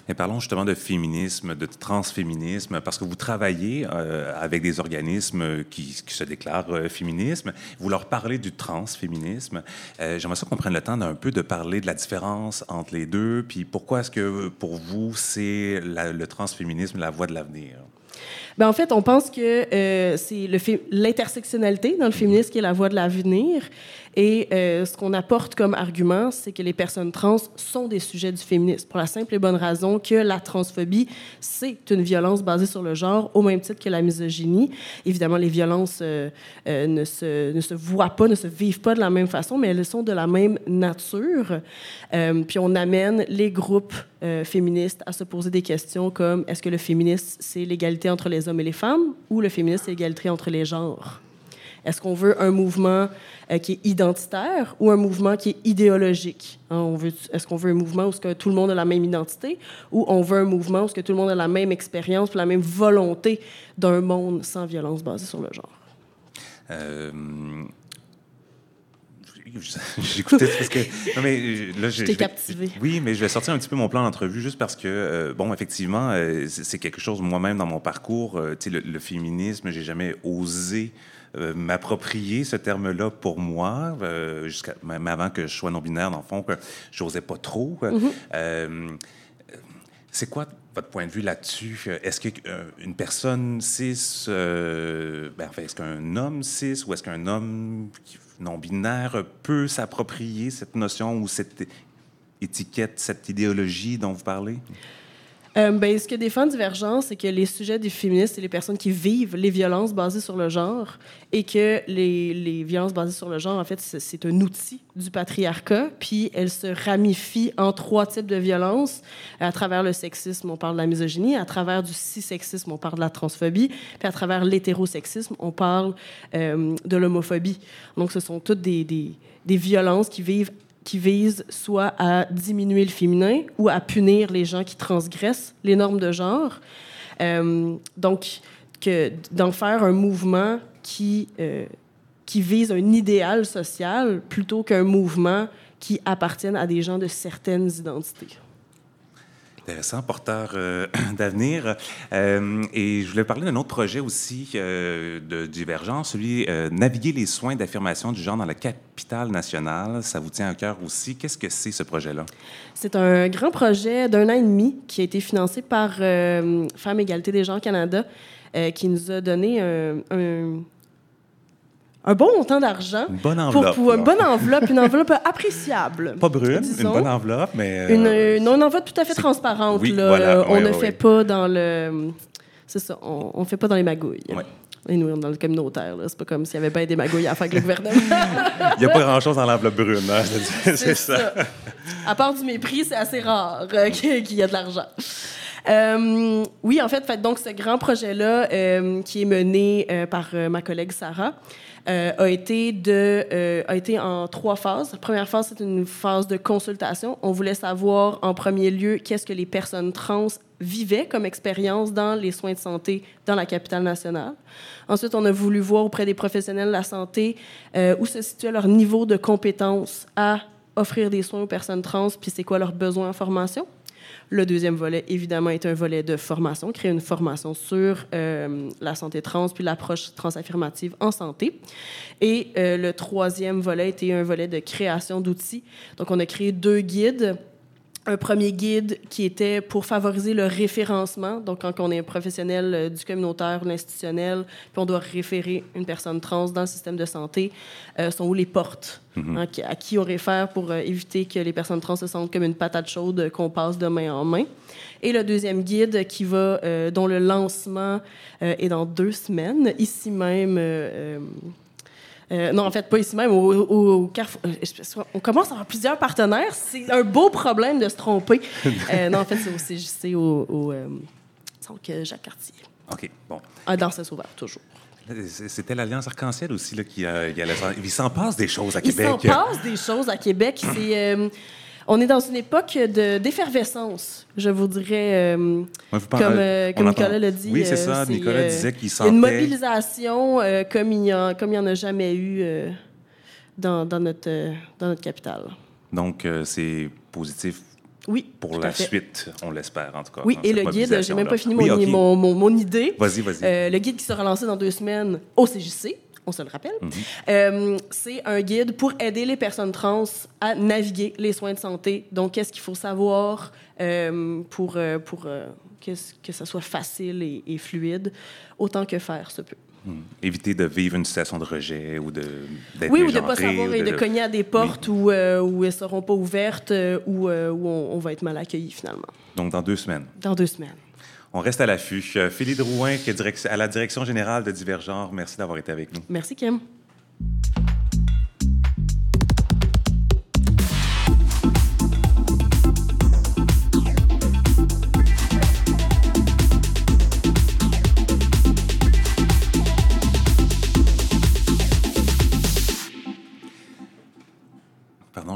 Mais parlons justement de féminisme, de transféminisme, parce que vous travaillez euh, avec des organismes qui, qui se déclarent euh, féminisme. Vous leur parlez du transféminisme. Euh, J'aimerais ça qu'on prenne le temps d'un peu de parler de la différence entre les deux, puis pourquoi est-ce que pour vous, c'est le transféminisme la voie de l'avenir? Bien, en fait, on pense que euh, c'est l'intersectionnalité dans le féminisme qui est la voie de l'avenir. Et euh, ce qu'on apporte comme argument, c'est que les personnes trans sont des sujets du féminisme, pour la simple et bonne raison que la transphobie, c'est une violence basée sur le genre, au même titre que la misogynie. Évidemment, les violences euh, euh, ne, se, ne se voient pas, ne se vivent pas de la même façon, mais elles sont de la même nature. Puis on amène les groupes féministes à se poser des questions comme est-ce que le féminisme, c'est l'égalité entre les hommes et les femmes, ou le féminisme, c'est l'égalité entre les genres? Est-ce qu'on veut un mouvement euh, qui est identitaire ou un mouvement qui est idéologique? Hein, on veut, est-ce qu'on veut un mouvement où que tout le monde a la même identité ou on veut un mouvement où que tout le monde a la même expérience, la même volonté d'un monde sans violence basée sur le genre? Euh... <laughs> J'écoutais parce que. Non, mais là, je, t'ai captivé. Oui, mais je vais sortir un petit peu mon plan d'entrevue juste parce que, euh, bon, effectivement, euh, c'est quelque chose, moi-même, dans mon parcours, euh, tu sais, le, le, féminisme, j'ai jamais osé euh, m'approprier ce terme-là pour moi, euh, jusqu'à même avant que je sois non-binaire, dans le fond, que j'osais pas trop. Mm -hmm. c'est quoi votre point de vue là-dessus? Est-ce qu'une personne cis, ben, enfin, est-ce qu'un homme cis ou est-ce qu'un homme non-binaire peut s'approprier cette notion ou cette étiquette, cette idéologie dont vous parlez? Euh, ben, ce que défend Divergence, c'est que les sujets des féministes, c'est les personnes qui vivent les violences basées sur le genre et que les, les violences basées sur le genre, en fait, c'est un outil du patriarcat, puis elles se ramifient en trois types de violences. À travers le sexisme, on parle de la misogynie, à travers du cissexisme, on parle de la transphobie, puis à travers l'hétérosexisme, on parle euh, de l'homophobie. Donc, ce sont toutes des, des, des violences qui vivent qui vise soit à diminuer le féminin ou à punir les gens qui transgressent les normes de genre. Euh, donc, d'en faire un mouvement qui, euh, qui vise un idéal social plutôt qu'un mouvement qui appartienne à des gens de certaines identités. Intéressant, porteur euh, <clears throat> d'avenir. Euh, et je voulais parler d'un autre projet aussi euh, de Divergence, celui Naviguer les soins d'affirmation du genre dans la capitale nationale. Ça vous tient à cœur aussi? Qu'est-ce que c'est ce projet-là? C'est un grand projet d'un an et demi qui a été financé par Femmes Égalité des genres Canada, qui nous a donné un un bon montant d'argent. Une bonne enveloppe. Pour, pour une bonne enveloppe, une enveloppe appréciable. Pas brune, disons. une bonne enveloppe, mais. Euh, une, une, enveloppe tout à fait transparente. Oui, là. Voilà, on oui, ne oui, fait oui. pas dans le. C'est ça, on ne fait pas dans les magouilles. Ouais. Et nous, dans le communautaire, c'est pas comme s'il y avait bien des magouilles à faire avec le gouvernement. <laughs> Il n'y a pas grand-chose dans l'enveloppe brune, hein? <laughs> c'est ça. ça. À part du mépris, c'est assez rare euh, qu'il y a de l'argent. Euh, oui, en fait, fait, donc ce grand projet-là, euh, qui est mené par ma collègue Sarah, a été de a été en trois phases. La première phase, c'est une phase de consultation. On voulait savoir en premier lieu qu'est-ce que les personnes trans vivaient comme expérience dans les soins de santé dans la capitale nationale. Ensuite, on a voulu voir auprès des professionnels de la santé où se situait leur niveau de compétence à offrir des soins aux personnes trans, puis c'est quoi leurs besoins en formation. Le deuxième volet, évidemment, est un volet de formation, créer une formation sur euh, la santé trans puis l'approche transaffirmative en santé. Et euh, le troisième volet était un volet de création d'outils. Donc, on a créé deux guides un premier guide qui était pour favoriser le référencement. Donc, quand on est un professionnel euh, du communautaire ou l'institutionnel, puis on doit référer une personne trans dans le système de santé, euh, sont où les portes hein, qui- à qui on réfère pour euh, éviter que les personnes trans se sentent comme une patate chaude euh, qu'on passe de main en main. Et le deuxième guide qui va, euh, dont le lancement euh, est dans deux semaines, ici même. Euh, non, en fait, pas ici même, au, au- au Carrefour. euh, On commence à avoir plusieurs partenaires. C'est un beau problème de se tromper. <laughs> Euh, non, en fait, c'est au CJC, au, au euh, centre Jacques Cartier. OK, bon. Ah, dans Saint-Sauveur, toujours. C'était l'Alliance Arc-en-Ciel aussi là, qui, s'en- Il s'en passe des choses à Il Québec. s'en passe des choses à Québec. C'est, on est dans une époque de, d'effervescence, je vous dirais. euh, Ouais, vous parlez- comme euh, comme Nicolas l'a dit. Oui, c'est euh, ça. Nicolas disait qu'il a une sentait... mobilisation comme il n'y en, a jamais eu dans, dans, notre, dans notre capitale. Donc, c'est positif Oui. pour la fait. suite, on l'espère en tout cas. Oui, et le guide, j'ai même pas fini mon, Oui, OK. mon, mon- mon idée. Vas-y, vas-y. Euh, le guide qui sera lancé dans deux semaines au CJC, on se le rappelle, Mhm. Euh, c'est un guide pour aider les personnes trans à naviguer les soins de santé. Donc, qu'est-ce qu'il faut savoir euh, pour, euh, pour que, ça soit facile et, et fluide, autant que faire se peut. Hmm. Éviter de vivre une situation de rejet ou de Oui, ou de ne pas savoir ou et de cogner à des portes où, euh, où elles ne seront pas ouvertes, où, euh, où on, on va être mal accueilli finalement. Donc, dans deux semaines. Dans deux semaines. On reste à l'affût. Euh, Philippe Drouin, qui est à la direction générale de Divergenre, merci d'avoir été avec nous. Merci, Kim.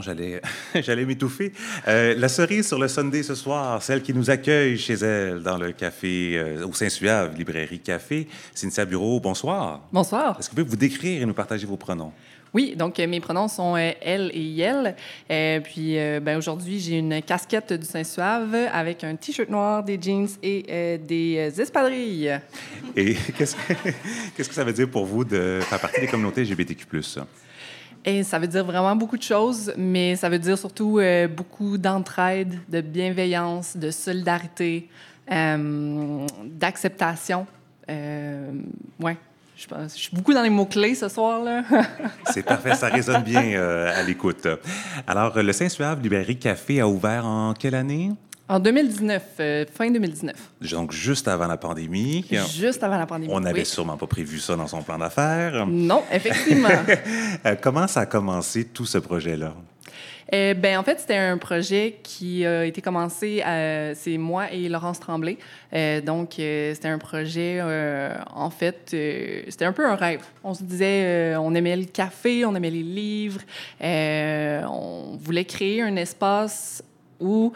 J'allais, <laughs> j'allais m'étouffer. Euh, la cerise sur le Sunday ce soir, celle qui nous accueille chez elle dans le café, euh, au Saint-Suave, librairie Café. Cynthia Bureau, bonsoir. Bonsoir. Est-ce que vous pouvez vous décrire et nous partager vos pronoms? Oui, donc euh, mes pronoms sont euh, elle et yel. Euh, puis euh, ben, aujourd'hui, j'ai une casquette du Saint-Suave avec un t-shirt noir, des jeans et des espadrilles. Et <laughs> qu'est-ce que, <laughs> qu'est-ce que ça veut dire pour vous de faire partie des communautés LGBTQ+. Et ça veut dire vraiment beaucoup de choses, mais ça veut dire surtout euh, beaucoup d'entraide, de bienveillance, de solidarité, euh, d'acceptation. Euh, ouais. Je, pense- je suis beaucoup dans les mots-clés ce soir, là. <laughs> C'est parfait, ça résonne bien euh, à l'écoute. Alors, le Saint-Suave Librairie Café a ouvert en quelle année? En 2019, euh, fin 2019, Donc, juste avant la pandémie. juste avant la pandémie. On n'avait oui. sûrement pas prévu ça dans son plan d'affaires. Non, effectivement. <laughs> Euh, comment ça a commencé tout ce projet-là? Euh, ben, en fait, c'était un projet qui a été commencé, euh, c'est moi et Laurence Tremblay. Euh, donc, c'était un projet, en fait, c'était un peu un rêve. On se disait, on aimait le café, on aimait les livres, on voulait créer un espace où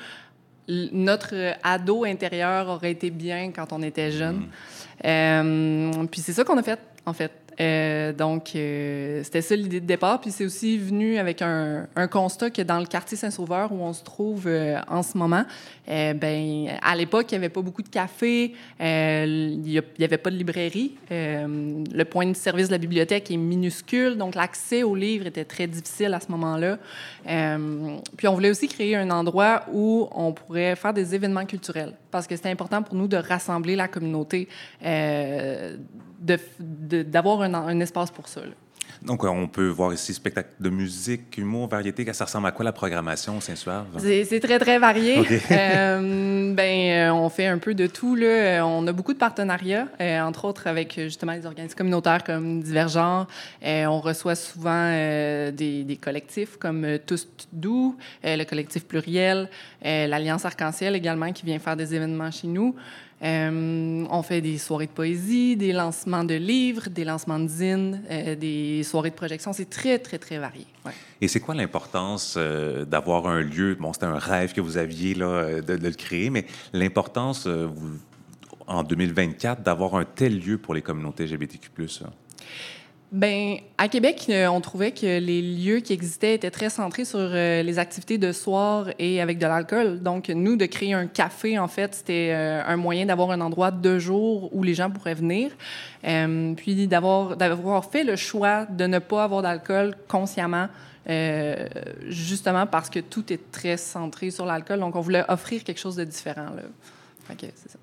notre ado intérieur aurait été bien quand on était jeune. Euh, puis c'est ça qu'on a fait, en fait. Euh, donc, euh, c'était ça l'idée de départ. Puis c'est aussi venu avec un, constat que dans le quartier Saint-Sauveur, où on se trouve euh, en ce moment, ben, à l'époque, il n'y avait pas beaucoup de café, euh, il n'y avait pas de librairie. Le point de service de la bibliothèque est minuscule, donc l'accès aux livres était très difficile à ce moment-là. Puis on voulait aussi créer un endroit où on pourrait faire des événements culturels, parce que c'était important pour nous de rassembler la communauté, de- de- d'avoir un, un espace pour ça. là. Donc, euh, on peut voir ici spectacle de musique, humour, variété. Ça ressemble à quoi la programmation au Saint-Suave? C'est très, très varié. OK. <laughs> Euh, ben, euh, on fait un peu de tout. Là. On a beaucoup de partenariats, entre autres avec justement les organismes communautaires comme Divergent. On reçoit souvent des, des collectifs comme Tous Doux, le collectif Pluriel, l'Alliance Arc-en-Ciel également qui vient faire des événements chez nous. Euh, on fait des soirées de poésie, des lancements de livres, des lancements de zines, euh, des soirées de projection. C'est très, très, très varié. Et c'est quoi l'importance euh, d'avoir un lieu? Bon, c'était un rêve que vous aviez là, de, le créer, mais l'importance en 2024 d'avoir un tel lieu pour les communautés LGBTQ+. là? Ben, à Québec, euh, on trouvait que les lieux qui existaient étaient très centrés sur euh, les activités de soir et avec de l'alcool. Donc, nous, de créer un café, en fait, c'était euh, un moyen d'avoir un endroit de jour où les gens pourraient venir. Puis d'avoir, d'avoir fait le choix de ne pas avoir d'alcool consciemment, justement parce que tout est très centré sur l'alcool. Donc, on voulait offrir quelque chose de différent. Que c'est ça.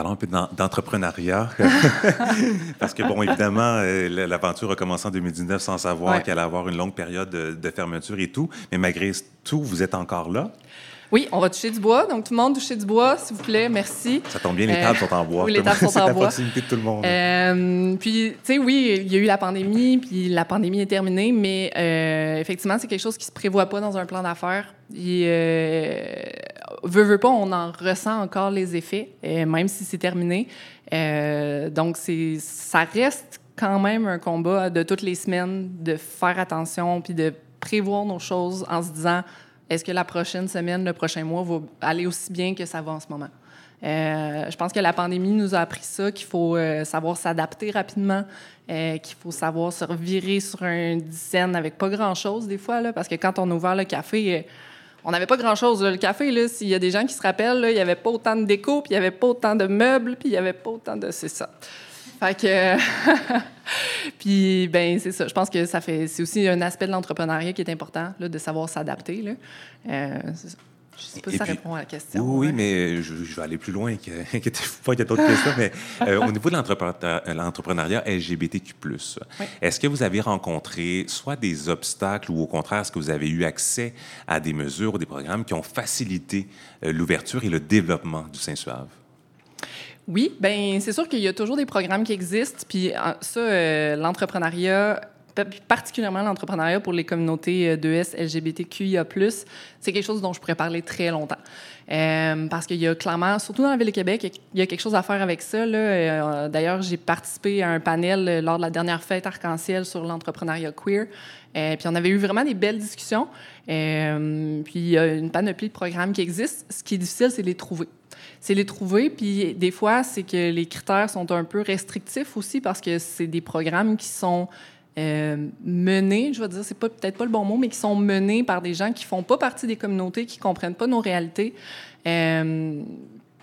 Parlons un peu d'en- d'entrepreneuriat. <laughs> Parce que, bon, évidemment, euh, l'aventure a commencé en 2019 sans savoir Ouais. qu'elle allait avoir une longue période de, de fermeture et tout. Mais malgré tout, vous êtes encore là. Oui, on va toucher du bois. Donc, tout le monde toucher du bois, s'il vous plaît. Merci. Ça tombe bien, les Euh, tables sont en bois. oui, les tables sont C'est en <laughs> la bois. proximité de tout le monde. Euh, puis, tu sais, oui, il y a eu la pandémie, puis la pandémie est terminée, mais euh, effectivement, c'est quelque chose qui se prévoit pas dans un plan d'affaires. Veut, veut pas, on en ressent encore les effets, euh, même si c'est terminé. Euh, donc, ça reste quand même un combat de toutes les semaines de faire attention, puis de prévoir nos choses en se disant est-ce que la prochaine semaine, le prochain mois va aller aussi bien que ça va en ce moment? Euh, je pense que la pandémie nous a appris ça, qu'il faut savoir s'adapter rapidement, qu'il faut savoir se revirer sur une dizaine avec pas grand-chose des fois, là, parce que quand on a ouvert le café, on n'avait pas grand-chose. Le café, s'il y a des gens qui se rappellent, il n'y avait pas autant de déco, puis il n'y avait pas autant de meubles, puis il n'y avait pas autant de... C'est ça. Fait que... <laughs> puis, ben c'est ça. Je pense que ça fait... C'est aussi un aspect de l'entrepreneuriat qui est important, là, de savoir s'adapter. Euh. Je sais pas si ça puis- répond à la question. Oui, ouais. mais je, je vais aller plus loin. que- Inquiétez-vous pas, il y a d'autres questions. Mais <laughs> euh, au niveau de l'entrepre- l'entrepreneuriat LGBTQ, Oui. est-ce que vous avez rencontré soit des obstacles ou au contraire, est-ce que vous avez eu accès à des mesures ou des programmes qui ont facilité euh, l'ouverture et le développement du Saint-Suave? Oui, ben c'est sûr qu'il y a toujours des programmes qui existent, puis euh, ça, euh, l'entrepreneuriat, particulièrement l'entrepreneuriat pour les communautés euh, 2S, LGBTQIA+, c'est quelque chose dont je pourrais parler très longtemps. Euh, parce qu'il y a clairement, surtout dans la Ville de Québec, il y a- quelque chose à faire avec ça. Euh, D'ailleurs, j'ai participé à un panel euh, lors de la dernière fête arc-en-ciel sur l'entrepreneuriat queer. Euh, puis on avait eu vraiment des belles discussions. Euh, puis il y a une panoplie de programmes qui existent. Ce qui est difficile, c'est de les trouver c'est les trouver. Puis des fois, c'est que les critères sont un peu restrictifs aussi parce que c'est des programmes qui sont euh, menés, je vais dire, c'est peut-être pas le bon mot, mais qui sont menés par des gens qui font pas partie des communautés, qui comprennent pas nos réalités. Euh,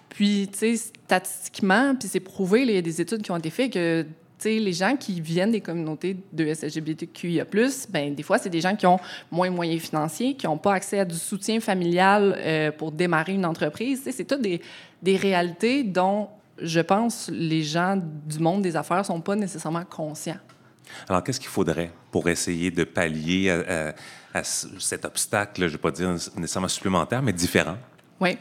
puis, statistiquement, puis c'est prouvé, il y a des études qui ont été faites que les gens qui viennent des communautés de SLGBTQIA+, ben des fois, c'est des gens qui ont moins de moyens financiers, qui n'ont pas accès à du soutien familial euh, pour démarrer une entreprise. C'est toutes des, des réalités dont, je pense, les gens du monde des affaires sont pas nécessairement conscients. Alors, qu'est-ce qu'il faudrait pour essayer de pallier à, à- à ce- cet obstacle, je ne vais pas dire nécessairement supplémentaire, mais différent? Oui.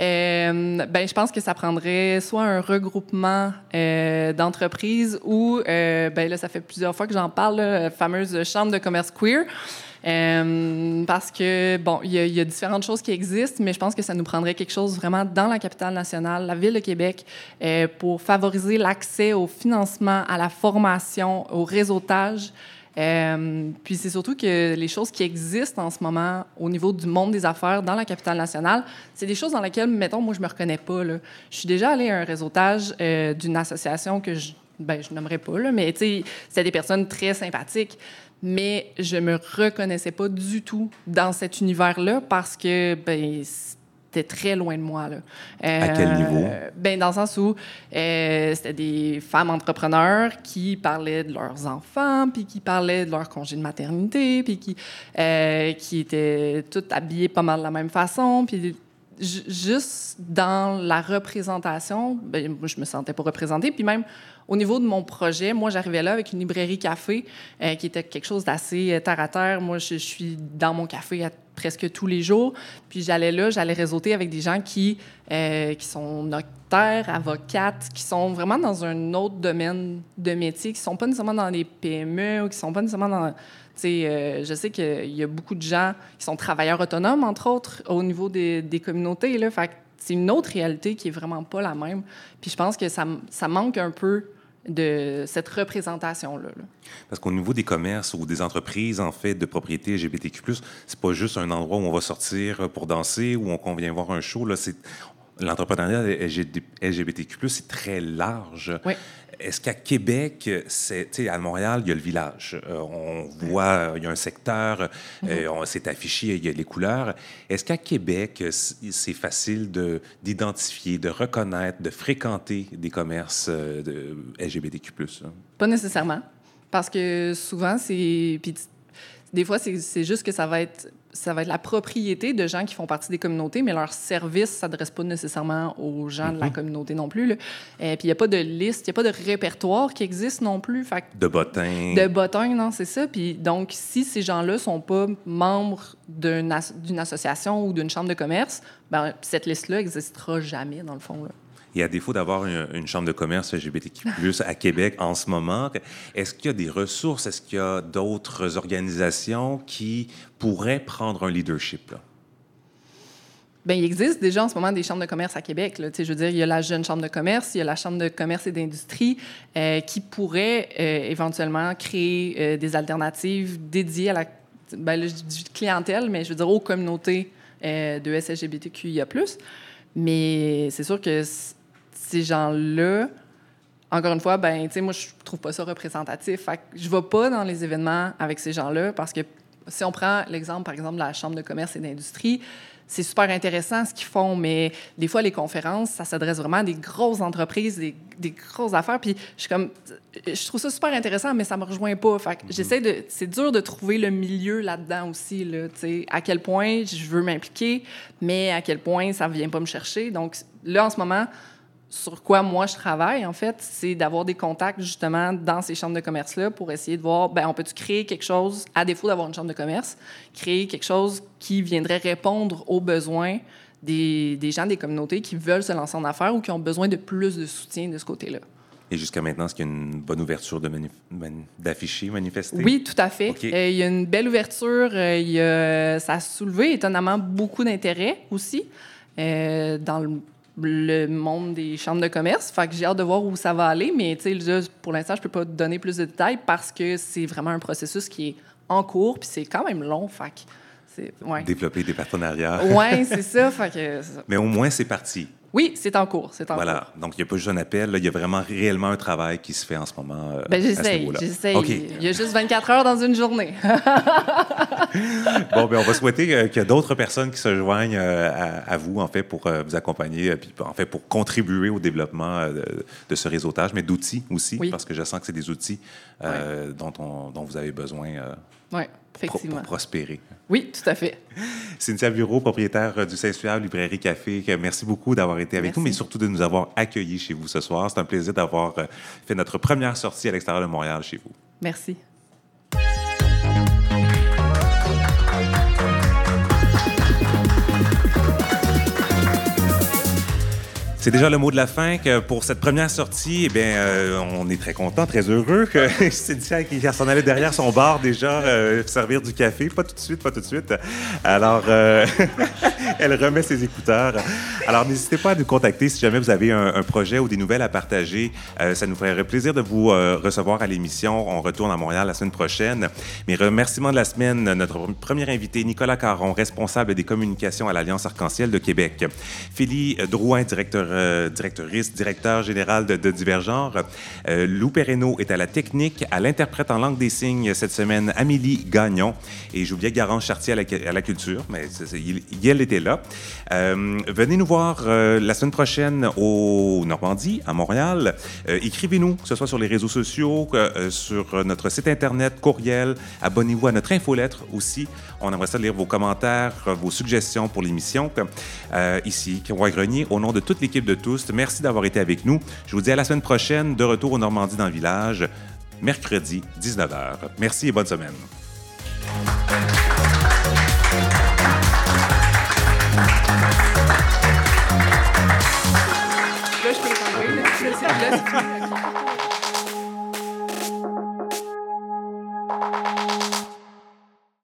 Euh, ben, je pense que ça prendrait soit un regroupement euh, d'entreprises ou, euh, ben là, ça fait plusieurs fois que j'en parle, la fameuse chambre de commerce queer. Euh, parce que, bon, il y, a- différentes choses qui existent, mais je pense que ça nous prendrait quelque chose vraiment dans la capitale nationale, la ville de Québec, euh, pour favoriser l'accès au financement, à la formation, au réseautage. Euh, puis c'est surtout que les choses qui existent en ce moment au niveau du monde des affaires dans la capitale nationale, c'est des choses dans lesquelles, mettons, moi, je me reconnais pas. Je suis déjà allée à un réseautage d'une association que je, ben, je nommerai pas, mais tu sais, c'était des personnes très sympathiques. Mais je me reconnaissais pas du tout dans cet univers-là parce que, ben, c'était très loin de moi. Là. À quel niveau? Ben, dans le sens où euh, c'était des femmes entrepreneurs qui parlaient de leurs enfants, puis qui parlaient de leur congé de maternité, puis qui, euh, qui étaient toutes habillées pas mal de la même façon. Puis juste dans la représentation, ben, moi, je me sentais pas représentée. Puis même au niveau de mon projet, moi, j'arrivais là avec une librairie café euh, qui était quelque chose d'assez euh, terre à terre. Moi, je, suis dans mon café presque tous les jours. Puis j'allais là, j'allais réseauter avec des gens qui, euh, qui sont avocates, qui sont vraiment dans un autre domaine de métier, qui sont pas nécessairement dans les PME ou qui sont pas nécessairement dans... Euh, je sais qu'il y a beaucoup de gens qui sont travailleurs autonomes, entre autres, au niveau des, des communautés. Là. C'est une autre réalité qui est vraiment pas la même. Puis je pense que ça, ça manque un peu de cette représentation-là. là. Parce qu'au niveau des commerces ou des entreprises, en fait, de propriété LGBTQ+, c'est pas juste un endroit où on va sortir pour danser ou on, qu'on vient voir un show. Là, l'entrepreneuriat LGBTQ+, c'est très large. Oui. Est-ce qu'à Québec, c'est, à Montréal, il y a le village. Euh, on voit, il y a un secteur, euh, on c'est affiché, il y a les couleurs. Est-ce qu'à Québec, c'est facile de, d'identifier, de reconnaître, de fréquenter des commerces euh, de LGBTQ+. hein? Pas nécessairement. Parce que souvent, c'est. Puis des fois, c'est juste que ça va être. Ça va être la propriété de gens qui font partie des communautés, mais leur service ne s'adresse pas nécessairement aux gens de la communauté non plus. là. Euh, puis il n'y a pas de liste, il n'y a pas de répertoire qui existe non plus. Fait que De bottins. de bottin, non, c'est ça. Puis donc, si ces gens-là sont pas membres d'une as- d'une association ou d'une chambre de commerce, ben, cette liste-là n'existera jamais, dans le fond. Là. Et à défaut d'avoir une, chambre de commerce LGBTQ+, à Québec en ce moment, est-ce qu'il y a des ressources, est-ce qu'il y a d'autres organisations qui pourraient prendre un leadership? Là? Bien, il existe déjà en ce moment des chambres de commerce à Québec. Là. Je veux dire, il y a la jeune chambre de commerce, il y a la chambre de commerce et d'industrie euh, qui pourrait euh, éventuellement créer euh, des alternatives dédiées à la ben, là, je dis clientèle, mais je veux dire aux communautés de SLGBTQIA+. Mais c'est sûr que ces gens-là, encore une fois, ben, tu sais, moi, je trouve pas ça représentatif. Fait que je vais pas dans les événements avec ces gens-là parce que si on prend l'exemple, par exemple, de la Chambre de commerce et d'industrie, c'est super intéressant ce qu'ils font, mais des fois, les conférences, ça s'adresse vraiment à des grosses entreprises, des, des grosses affaires. Puis je suis comme, je trouve ça super intéressant, mais ça me rejoint pas. Fait que j'essaie de, c'est dur de trouver le milieu là-dedans aussi, là, tu sais, à quel point je veux m'impliquer, mais à quel point ça vient pas me chercher. Donc là, en ce moment, sur quoi moi je travaille, en fait, c'est d'avoir des contacts justement dans ces chambres de commerce-là pour essayer de voir, ben on peut-tu créer quelque chose, à défaut d'avoir une chambre de commerce, créer quelque chose qui viendrait répondre aux besoins des, des gens des communautés qui veulent se lancer en affaires ou qui ont besoin de plus de soutien de ce côté-là. Et jusqu'à maintenant, est-ce qu'il y a une bonne ouverture de mani- d'afficher, manifester? Oui, tout à fait. Euh, il y a une belle ouverture. euh, il y a- ça a soulevé étonnamment beaucoup d'intérêt aussi euh, dans le, le monde des chambres de commerce. Fait que j'ai hâte de voir où ça va aller, mais pour l'instant, je peux pas te donner plus de détails parce que c'est vraiment un processus qui est en cours, puis c'est quand même long. Fait que c'est ouais. Développer des partenariats. Ouais, <laughs> c'est ça. Ça. Mais au moins, c'est parti. Oui, c'est en cours, c'est en Voilà. cours. Donc, il n'y a pas juste un appel, là, il y a vraiment réellement un travail qui se fait en ce moment. euh, Ben j'essaye, j'essaye. OK. Il y a juste 24 heures dans une journée. Bon, ben, on va souhaiter euh, qu'il y ait d'autres personnes qui se joignent euh, à, à vous, en fait, pour euh, vous accompagner, puis en fait, pour contribuer au développement de, ce réseautage, mais d'outils aussi, Oui. parce que je sens que c'est des outils dont, on- dont vous avez besoin oui, effectivement. pour prospérer. Oui, tout à fait. <laughs> Cynthia Bureau, propriétaire euh, du Saint-Suave Librairie Café, merci beaucoup d'avoir été avec Merci. nous, mais surtout de nous avoir accueillis chez vous ce soir. C'est un plaisir d'avoir euh, fait notre première sortie à l'extérieur de Montréal chez vous. Merci. C'est déjà le mot de la fin que pour cette première sortie, eh bien, euh, on est très content, très heureux que <laughs> Cynthia qui s'en allait derrière son bar déjà euh, servir du café. Pas tout de suite, pas tout de suite. Alors, euh, <laughs> elle remet ses écouteurs. Alors, n'hésitez pas à nous contacter si jamais vous avez un, un projet ou des nouvelles à partager. Ça nous ferait plaisir de vous recevoir à l'émission. On retourne à Montréal la semaine prochaine. Mes remerciements de la semaine, notre premier invité, Nicolas Caron, responsable des communications à l'Alliance Arc-en-Ciel de Québec. Philly Drouin, directeur, euh, directrice, directeur général de, de Divergenre. Euh, Lou Perreno est à la technique, à l'interprète en langue des signes cette semaine, Amélie Gagnon. Et j'oubliais Garance Chartier à la, culture, mais c'est- c'est- il- elle était là. Euh, venez nous voir euh, la semaine prochaine au Normandie, à Montréal. Écrivez-nous, que ce soit sur les réseaux sociaux, sur notre site Internet, courriel. Abonnez-vous à notre infolettre aussi. On aimerait ça lire vos commentaires, vos suggestions pour l'émission. Ici, Roy Grenier, au nom de toute l'équipe de tous, merci d'avoir été avec nous. Je vous dis à la semaine prochaine, de retour au Normandie dans le village, mercredi, 19h. Merci et bonne semaine.